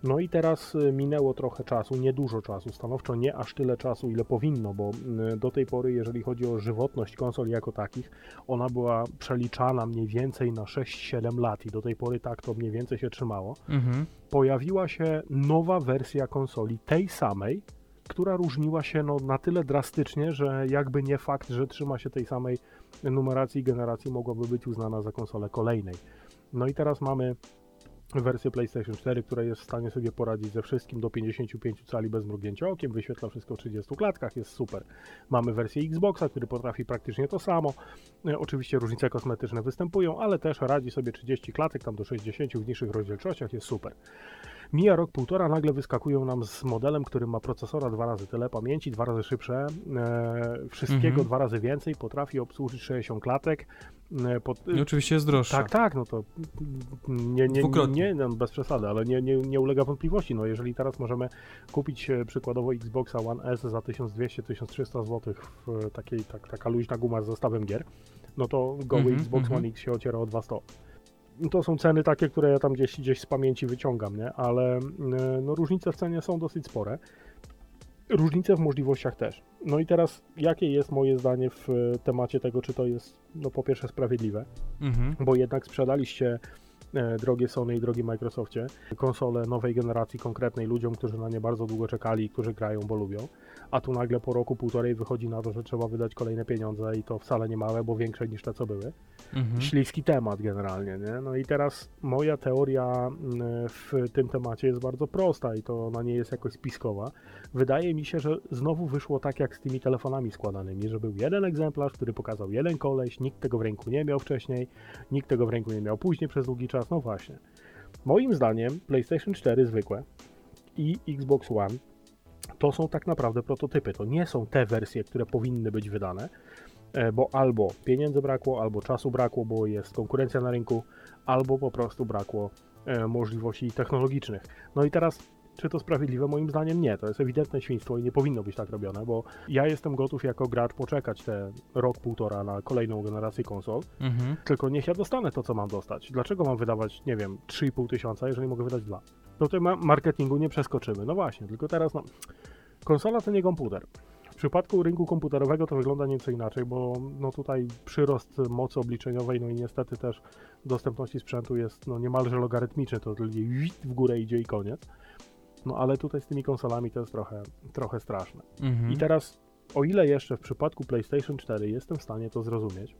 No i teraz e, minęło trochę czasu, niedużo czasu, stanowczo nie aż tyle czasu, ile powinno, bo m, do tej pory, jeżeli chodzi o żywotność konsol jako takich, ona była przeliczana mniej więcej na 6-7 lat i do tej pory tak to mniej więcej się trzymało Mhm. pojawiła się nowa wersja konsoli, tej samej, która różniła się no, na tyle drastycznie, że jakby nie fakt, że trzyma się tej samej numeracji i generacji, mogłaby być uznana za konsolę kolejnej. No i teraz mamy wersję PlayStation 4, która jest w stanie sobie poradzić ze wszystkim do 55 cali bez mrugnięcia okiem, wyświetla wszystko w 30 klatkach, jest super. Mamy wersję Xboxa, który potrafi praktycznie to samo. E, Oczywiście różnice kosmetyczne występują, ale też radzi sobie 30 klatek, tam do 60 w niższych rozdzielczościach, jest super. Mija rok, półtora, nagle wyskakują nam z modelem, który ma procesora dwa razy tyle pamięci, dwa razy szybsze, e, wszystkiego Mhm. dwa razy więcej, potrafi obsłużyć 60 klatek. E, pod, I oczywiście jest droższa. tak, tak, no to nie, nie, nie, Dwukrotnie. nie no, bez przesady, ale nie, nie, nie ulega wątpliwości. No jeżeli teraz możemy kupić e, przykładowo Xboxa One S za 1200-1300 zł w takiej, tak, taka luźna guma z zestawem gier, no to goły Mhm, Xbox mhm. One X się ociera o 200. To są ceny takie, które ja tam gdzieś, gdzieś z pamięci wyciągam, nie? Ale e, no, różnice w cenie są dosyć spore. Różnice w możliwościach też. No i teraz, jakie jest moje zdanie w e, temacie tego, czy to jest, no po pierwsze, sprawiedliwe, Mhm. bo jednak sprzedaliście drogie Sony i drogi Microsoftie, konsole nowej generacji konkretnej ludziom, którzy na nie bardzo długo czekali i którzy grają, bo lubią. A tu nagle po roku, półtorej wychodzi na to, że trzeba wydać kolejne pieniądze i to wcale nie małe, bo większe niż te, co były. Mhm. Śliski temat generalnie, nie? No i teraz moja teoria mm, w tym temacie jest bardzo prosta i to ona nie jest jakoś spiskowa. Wydaje mi się, że znowu wyszło tak jak z tymi telefonami składanymi, że był jeden egzemplarz, który pokazał jeden koleś, nikt tego w ręku nie miał wcześniej, nikt tego w ręku nie miał później przez długi czas, no właśnie. Moim zdaniem PlayStation 4 zwykłe i Xbox One to są tak naprawdę prototypy. To nie są te wersje, które powinny być wydane, e, bo albo pieniędzy brakło, albo czasu brakło, bo jest konkurencja na rynku, albo po prostu brakło e, możliwości technologicznych. No i teraz czy to sprawiedliwe? Moim zdaniem nie. To jest ewidentne świństwo i nie powinno być tak robione, bo ja jestem gotów jako gracz poczekać te rok, półtora na kolejną generację konsol, Mhm. tylko niech ja dostanę to, co mam dostać. Dlaczego mam wydawać, nie wiem, 3,5 tysiąca, jeżeli mogę wydać dwa? No to ma- marketingu nie przeskoczymy. No właśnie, tylko teraz no, konsola to nie komputer. W przypadku rynku komputerowego to wygląda nieco inaczej, bo no tutaj przyrost mocy obliczeniowej, no i niestety też dostępności sprzętu jest no niemalże logarytmiczny, to tylko w górę idzie i koniec. No ale tutaj z tymi konsolami to jest trochę, trochę straszne. Mhm. I teraz, o ile jeszcze w przypadku PlayStation 4 jestem w stanie to zrozumieć,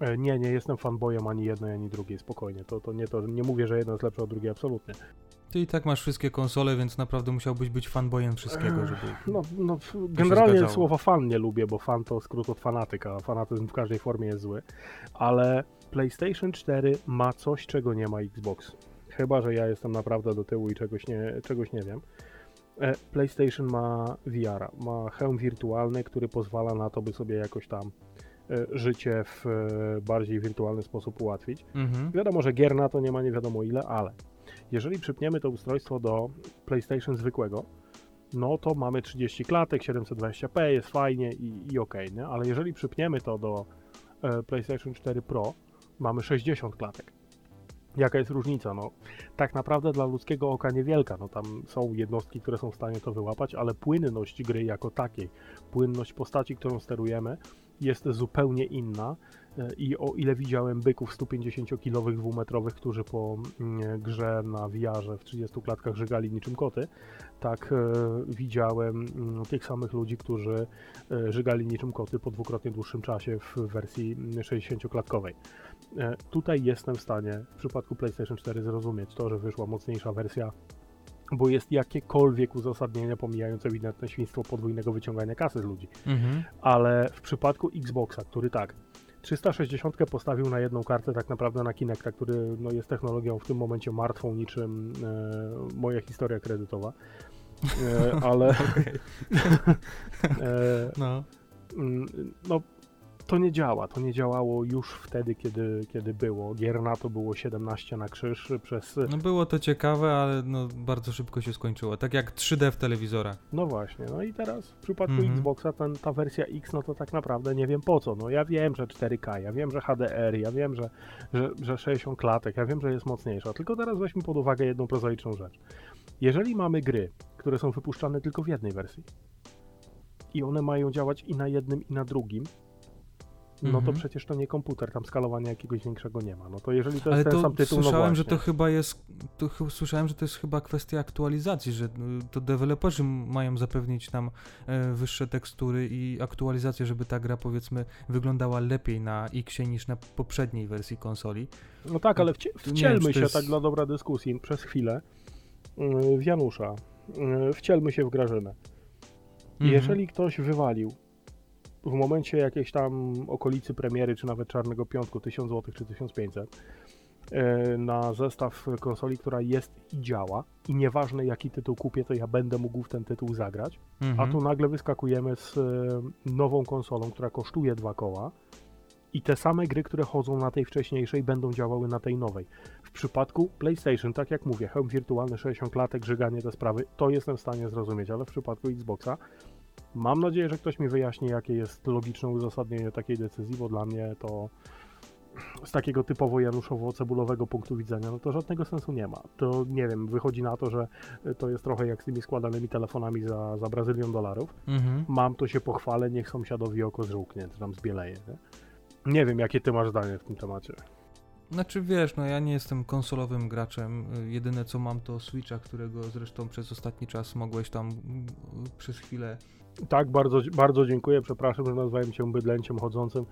e, nie, nie jestem fanboyem ani jednej, ani drugiej, spokojnie. To, to nie to, nie mówię, że jedna jest lepsza od drugiej, absolutnie. Ty i tak masz wszystkie konsole, więc naprawdę musiałbyś być fanboyem wszystkiego, żeby... No, no generalnie słowa fan nie lubię, bo fan to skrót od fanatyka, a fanatyzm w każdej formie jest zły, ale PlayStation 4 ma coś, czego nie ma Xbox. Chyba, że ja jestem naprawdę do tyłu i czegoś nie, czegoś nie wiem. E, PlayStation ma VR, ma hełm wirtualny, który pozwala na to, by sobie jakoś tam e, życie w e, bardziej wirtualny sposób ułatwić. Mhm. Wiadomo, że gier na to nie ma nie wiadomo ile, ale jeżeli przypniemy to ustrojstwo do PlayStation zwykłego, no to mamy 30 klatek, 720p, jest fajnie i, i okej, nie? ale jeżeli przypniemy to do PlayStation 4 Pro, mamy 60 klatek. Jaka jest różnica? No, tak naprawdę dla ludzkiego oka niewielka. No, tam są jednostki, które są w stanie to wyłapać, ale płynność gry jako takiej, płynność postaci, którą sterujemy, jest zupełnie inna. E, I o ile widziałem byków 150-kilowych, dwumetrowych, którzy po mm, grze na VR-ze w 30 klatkach żygali niczym koty, tak e, widziałem mm, tych samych ludzi, którzy e, żygali niczym koty po dwukrotnie dłuższym czasie w wersji mm, 60-klatkowej. E, Tutaj jestem w stanie w przypadku PlayStation 4 zrozumieć to, że wyszła mocniejsza wersja, bo jest jakiekolwiek uzasadnienie pomijając ewidentne świństwo podwójnego wyciągania kasy z ludzi Mhm. ale w przypadku Xboxa, który tak, 360 postawił na jedną kartę tak naprawdę na Kinecta, który no, jest technologią w tym momencie martwą niczym e, moja historia kredytowa. E, ale e, No. mm, no, to nie działa. To nie działało już wtedy, kiedy, kiedy było. Gier na to było 17 na krzyż przez. no było to ciekawe, ale no bardzo szybko się skończyło. Tak jak 3D w telewizorach. No właśnie, no i teraz w przypadku Mhm. Xboxa ten, ta wersja X, no to tak naprawdę nie wiem po co. No ja wiem, że 4K, ja wiem, że HDR, ja wiem, że, że, że 60 klatek, ja wiem, że jest mocniejsza. Tylko teraz weźmy pod uwagę jedną prozaiczną rzecz. Jeżeli mamy gry, które są wypuszczane tylko w jednej wersji i one mają działać i na jednym, i na drugim, no to Mhm. przecież to nie komputer, tam skalowania jakiegoś większego nie ma. No to jeżeli to Ale jest ten to sam tytuł, no słyszałem, właśnie. że to chyba jest. To ch- słyszałem, że to jest chyba kwestia aktualizacji, że y, to deweloperzy mają zapewnić nam e, wyższe tekstury i aktualizację, żeby ta gra powiedzmy wyglądała lepiej na X niż na poprzedniej wersji konsoli. No tak, ale wiem, wcielmy to się jest- tak dla dobra dyskusji przez chwilę w Janusza. Yy, Wcielmy się w Grażynę. Mhm. Jeżeli ktoś wywalił w momencie jakiejś tam okolicy premiery, czy nawet Czarnego Piątku 1000 zł czy 1500 yy, na zestaw konsoli, która jest i działa i nieważne jaki tytuł kupię, to ja będę mógł w ten tytuł zagrać, Mhm. a tu nagle wyskakujemy z e, nową konsolą, która kosztuje dwa koła i te same gry, które chodzą na tej wcześniejszej będą działały na tej nowej. W przypadku PlayStation, tak jak mówię, hełm wirtualny 60 klatek, żyganie te sprawy, to jestem w stanie zrozumieć, ale w przypadku Xboxa mam nadzieję, że ktoś mi wyjaśni, jakie jest logiczne uzasadnienie takiej decyzji, bo dla mnie to z takiego typowo januszowo-cebulowego punktu widzenia, no to żadnego sensu nie ma. To nie wiem, wychodzi na to, że to jest trochę jak z tymi składanymi telefonami za, za brazylion dolarów. Mhm. Mam to się pochwalę, niech sąsiadowi oko zżółknie, czy tam zbieleje. Nie? nie wiem, jakie ty masz zdanie w tym temacie. Znaczy wiesz, no ja nie jestem konsolowym graczem. Y, Jedyne co mam to Switcha, którego zresztą przez ostatni czas mogłeś tam przez chwilę. Tak, bardzo, bardzo dziękuję. Przepraszam, że nazwałem cię bydlęciem chodzącym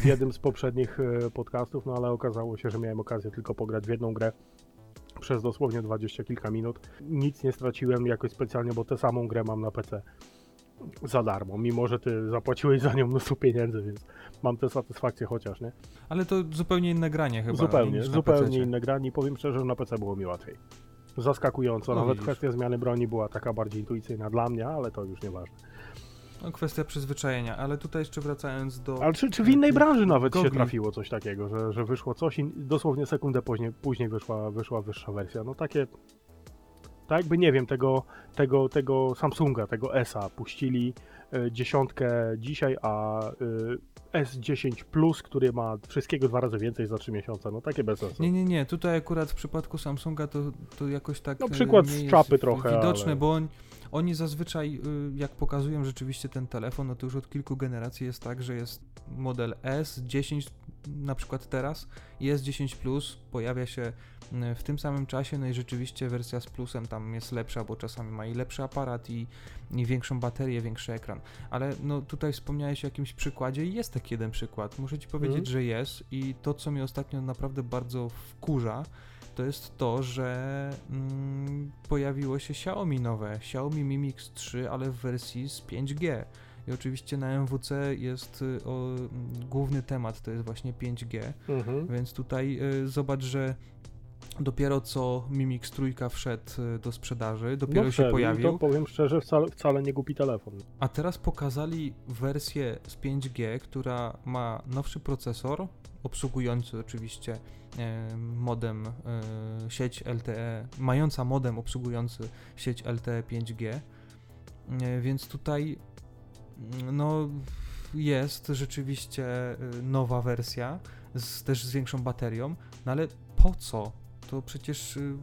w jednym z poprzednich e, podcastów, no ale okazało się, że miałem okazję tylko pograć w jedną grę przez dosłownie dwadzieścia kilka minut. Nic nie straciłem jakoś specjalnie, bo tę samą grę mam na PC za darmo, mimo że ty zapłaciłeś za nią mnóstwo pieniędzy, więc mam tę satysfakcję chociaż, nie? Ale to zupełnie inne granie chyba. Zupełnie, zupełnie inne granie i powiem szczerze, że na PC było mi łatwiej. Zaskakująco, No nawet widzisz. kwestia zmiany broni była taka bardziej intuicyjna dla mnie, ale to już nieważne. No, kwestia przyzwyczajenia, ale tutaj jeszcze wracając do. Ale czy, czy w innej branży nawet się Gogli. trafiło coś takiego, że, że wyszło coś i dosłownie sekundę później, później wyszła, wyszła wyższa wersja? No takie, tak jakby nie wiem, tego, tego, tego Samsunga, tego S-a puścili y, dziesiątkę dzisiaj, a y, S10 Plus, który ma wszystkiego dwa razy więcej za trzy miesiące, no takie bez sensu. Nie, nie, nie. Tutaj akurat w przypadku Samsunga to, to jakoś tak. No, e, przykład z czapy trochę, Widoczne, ale- bo on, oni zazwyczaj, y, jak pokazują rzeczywiście ten telefon, no to już od kilku generacji jest tak, że jest model S10 na przykład teraz i S10 Plus pojawia się y, w tym samym czasie, no i rzeczywiście wersja z plusem tam jest lepsza, bo czasami ma i lepszy aparat i, i większą baterię, większy ekran. Ale no tutaj wspomniałeś o jakimś przykładzie i jest taki jeden przykład. Muszę ci powiedzieć, Mhm. że jest i to, co mnie ostatnio naprawdę bardzo wkurza, to jest to, że mm, pojawiło się Xiaomi nowe, Xiaomi Mi Mix 3, ale w wersji z 5G. I oczywiście na MWC jest y, o, mm, główny temat, to jest właśnie 5G, Mhm. więc tutaj y, zobacz, że dopiero co Mi Mix 3 wszedł y, do sprzedaży, dopiero no się wszedł, pojawił, To powiem szczerze, wcale, wcale nie głupi telefon. a teraz pokazali wersję z 5G, która ma nowszy procesor, obsługujący oczywiście e, modem, e, sieć LTE, mająca modem obsługujący sieć LTE 5G. E, więc tutaj mm, no, jest rzeczywiście nowa wersja, z, też z większą baterią, no ale po co? To przecież y,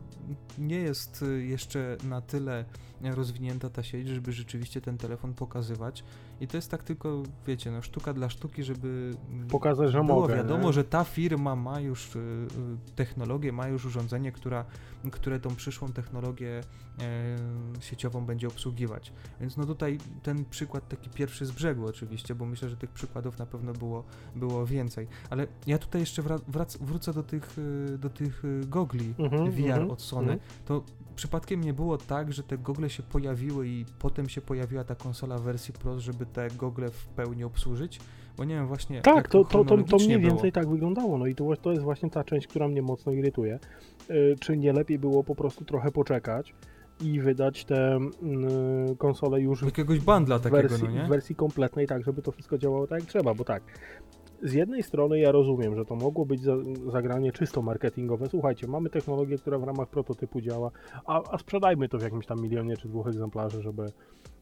nie jest y, jeszcze na tyle rozwinięta ta sieć, żeby rzeczywiście ten telefon pokazywać. I to jest tak tylko, wiecie, no sztuka dla sztuki, żeby mm, Pokazać, że było mogę. wiadomo, nie? że ta firma ma już y, y, technologię, ma już urządzenie, która, które tą przyszłą technologię e, sieciową będzie obsługiwać. Więc no tutaj ten przykład taki pierwszy z brzegu oczywiście, bo myślę, że tych przykładów na pewno było, było więcej. Ale ja tutaj jeszcze wra- wrac- wrócę do tych, y, do tych gogli Mhm, VR mhm, od Sony. mhm. To przypadkiem nie było tak, że te gogle się pojawiły i potem się pojawiła ta konsola w wersji Pro, żeby te gogle w pełni obsłużyć? Bo nie wiem właśnie. Tak, jak to, to, to, to mniej było. więcej tak wyglądało. No i to, to jest właśnie ta część, która mnie mocno irytuje. Y, Czy nie lepiej było po prostu trochę poczekać i wydać te y, konsole już Jakiegoś bandla takiego, wersji, no nie? w wersji kompletnej, tak, żeby to wszystko działało tak jak trzeba, bo tak. Z jednej strony ja rozumiem, że to mogło być za, zagranie czysto marketingowe. Słuchajcie, mamy technologię, która w ramach prototypu działa, a, a sprzedajmy to w jakimś tam milionie czy dwóch egzemplarzy, żeby,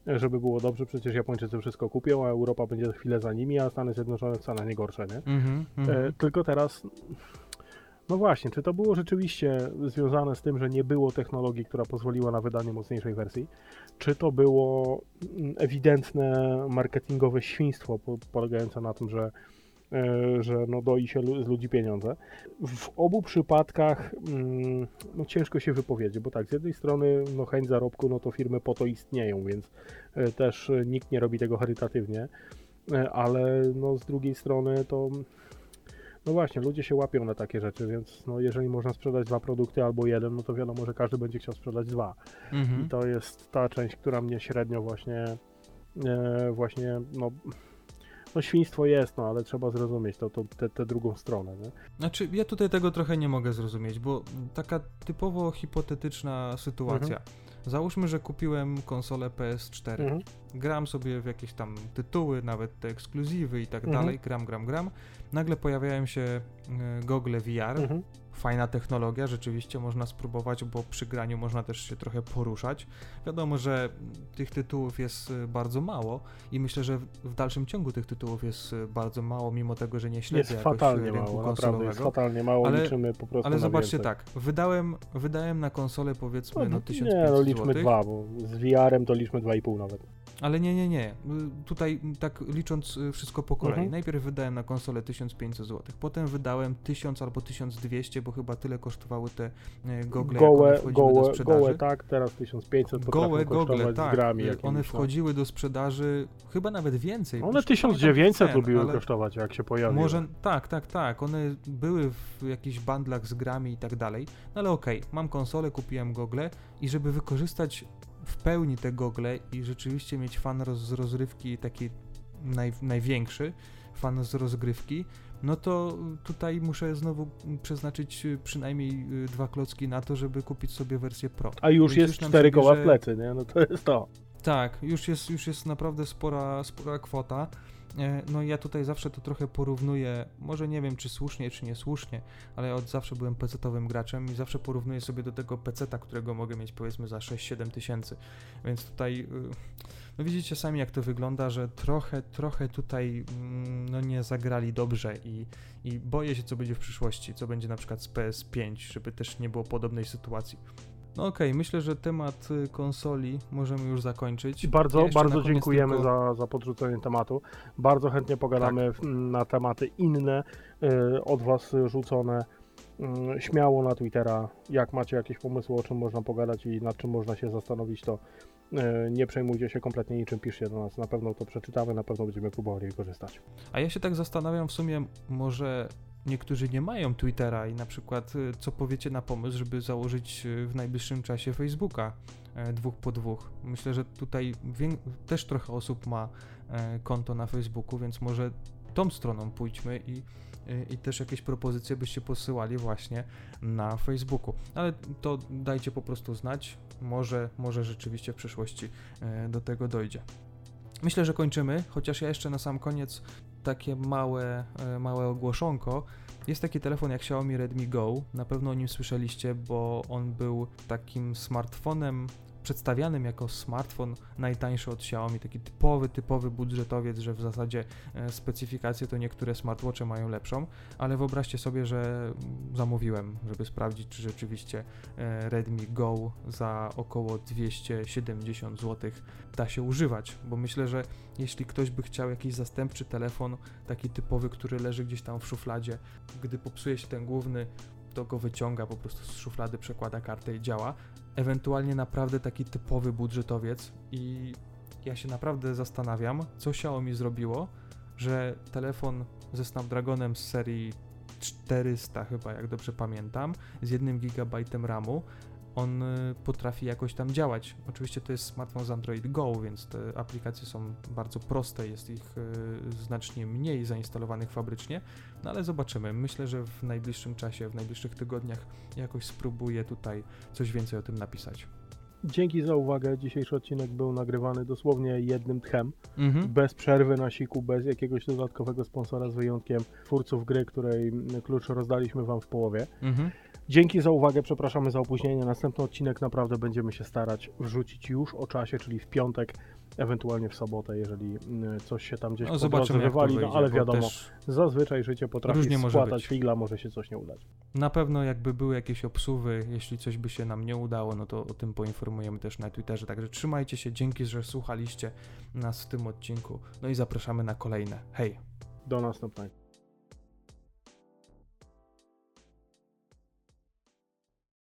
żeby było dobrze. Przecież Japończycy wszystko kupią, a Europa będzie chwilę za nimi, a Stany Zjednoczone wcale nie gorsze, nie? Mhm, mhm. E, tylko teraz, no właśnie, czy to było rzeczywiście związane z tym, że nie było technologii, która pozwoliła na wydanie mocniejszej wersji? Czy to było mm, ewidentne marketingowe świństwo po, polegające na tym, że, że no doi się z ludzi pieniądze? W obu przypadkach mm, no ciężko się wypowiedzieć, bo tak, z jednej strony no chęć zarobku, no to firmy po to istnieją, więc e, też e, nikt nie robi tego charytatywnie, E, ale no z drugiej strony to no właśnie, ludzie się łapią na takie rzeczy, więc no jeżeli można sprzedać dwa produkty albo jeden, no to wiadomo, że każdy będzie chciał sprzedać dwa. Mhm. I to jest ta część, która mnie średnio właśnie e, właśnie no no świństwo jest, no ale trzeba zrozumieć to, to tę tę drugą stronę, nie? Znaczy, ja tutaj tego trochę nie mogę zrozumieć, bo taka typowo hipotetyczna sytuacja. Mhm. Załóżmy, że kupiłem konsolę PS4. Mhm. Gram sobie w jakieś tam tytuły, nawet te ekskluzywy i tak Mhm. dalej, gram, gram, gram. Nagle pojawiają się e, gogle VR. Fajna technologia, rzeczywiście można spróbować, bo przy graniu można też się trochę poruszać. Wiadomo, że tych tytułów jest y, bardzo mało i myślę, że w- dalszym ciągu tych tytułów jest y, bardzo mało, mimo tego, że nie śledzę Jest jakoś fatalnie rynku mało, konsolowego. jest fatalnie mało, Ale- liczymy po prostu Ale zobaczcie więcej. tak, wydałem, wydałem na konsolę powiedzmy no, No, 1500 nie, no liczmy złotych. dwa, bo z VR-em to liczmy dwa i pół nawet. Ale nie, nie, nie. Y, Tutaj tak licząc y, wszystko po kolei. Mhm. Najpierw wydałem na konsolę 1500 zł, potem wydałem 1000 albo 1200, bo chyba tyle kosztowały te y, gogle, Gołe, gołe, sprzedaży. gołe, tak, teraz 1500 potrafią Gołe gogle, tak. grami jakimiś, one no. wchodziły do sprzedaży chyba nawet więcej. One Już nie pamiętam 1900 cen, lubiły ale kosztować, jak się pojawiły. Może, tak, tak, tak. One były w jakichś bandlach z grami i tak dalej. No ale okej, mam konsolę, kupiłem gogle i żeby wykorzystać w pełni te gogle i rzeczywiście mieć fan roz, z rozrywki taki naj, największy, fan z rozgrywki, no to tutaj muszę znowu przeznaczyć y, przynajmniej y, dwa klocki na to, żeby kupić sobie wersję Pro. A już Więc jest nam cztery koła w plecy, nie? No to jest to. tak, już jest, już jest naprawdę spora, spora kwota. No ja tutaj zawsze to trochę porównuję, może nie wiem czy słusznie, czy niesłusznie, ale od zawsze byłem PC-towym graczem i zawsze porównuję sobie do tego PC-ta, którego mogę mieć powiedzmy za 6-7 tysięcy. Więc tutaj, y, no widzicie sami jak to wygląda, że trochę, trochę tutaj mm, no nie zagrali dobrze i, i boję się co będzie w przyszłości, co będzie na przykład z PS5, żeby też nie było podobnej sytuacji. No okej, myślę, że temat y, konsoli możemy już zakończyć. Bardzo, jeszcze bardzo dziękujemy tylko- za, za podrzucenie tematu. Bardzo chętnie pogadamy w- na tematy inne, y, od Was rzucone. Y, Śmiało na Twittera, jak macie jakieś pomysły, o czym można pogadać i nad czym można się zastanowić, to y, nie przejmujcie się kompletnie niczym, piszcie do nas. Na pewno to przeczytamy, na pewno będziemy próbowali korzystać. A ja się tak zastanawiam w sumie, może niektórzy nie mają Twittera i na przykład y, co powiecie na pomysł, żeby założyć y, w najbliższym czasie Facebooka e, dwóch po dwóch. Myślę, że tutaj też trochę osób ma e, konto na Facebooku, więc może tą stroną pójdźmy i, y, i też jakieś propozycje byście posyłali właśnie na Facebooku. Ale to dajcie po prostu znać, może, może rzeczywiście w przyszłości e, do tego dojdzie. Myślę, że kończymy, chociaż ja jeszcze na sam koniec takie małe, e, małe ogłoszonko. Jest taki telefon jak Xiaomi Redmi Go. Na pewno o nim słyszeliście, bo on był takim smartfonem przedstawianym jako smartfon najtańszy od Xiaomi, taki typowy, typowy budżetowiec, że w zasadzie e, specyfikacje to niektóre smartwatche mają lepszą, ale wyobraźcie sobie, że mm, zamówiłem, żeby sprawdzić, czy rzeczywiście e, Redmi Go za około 270 zł da się używać, bo myślę, że jeśli ktoś by chciał jakiś zastępczy telefon, taki typowy, który leży gdzieś tam w szufladzie, gdy popsuje się ten główny, to go wyciąga po prostu z szuflady, przekłada kartę i działa. Ewentualnie naprawdę taki typowy budżetowiec i ja się naprawdę zastanawiam, co Xiaomi zrobiło, że telefon ze Snapdragonem z serii 400 chyba, jak dobrze pamiętam, z 1 GB RAMu, on y, potrafi jakoś tam działać. Oczywiście to jest smartfon z Android Go, więc te aplikacje są bardzo proste, jest ich y, znacznie mniej zainstalowanych fabrycznie, no ale zobaczymy. Myślę, że w najbliższym czasie, w najbliższych tygodniach jakoś spróbuję tutaj coś więcej o tym napisać. Dzięki za uwagę. Dzisiejszy odcinek był nagrywany dosłownie jednym tchem. Mhm. bez przerwy na siku, bez jakiegoś dodatkowego sponsora, z wyjątkiem twórców gry, której klucz rozdaliśmy Wam w połowie. Mhm. Dzięki za uwagę, przepraszamy za opóźnienie. Następny odcinek naprawdę będziemy się starać wrzucić już o czasie, czyli w piątek, ewentualnie w sobotę, jeżeli mm, coś się tam gdzieś No, zobaczymy, wywali, no ale wiadomo, zazwyczaj życie potrafi być. figla, może się coś nie udać. Na pewno jakby były jakieś obsuwy, jeśli coś by się nam nie udało, no to o tym poinformujemy też na Twitterze. Także trzymajcie się, dzięki, że słuchaliście nas w tym odcinku. No i zapraszamy na kolejne. Hej! Do następnego.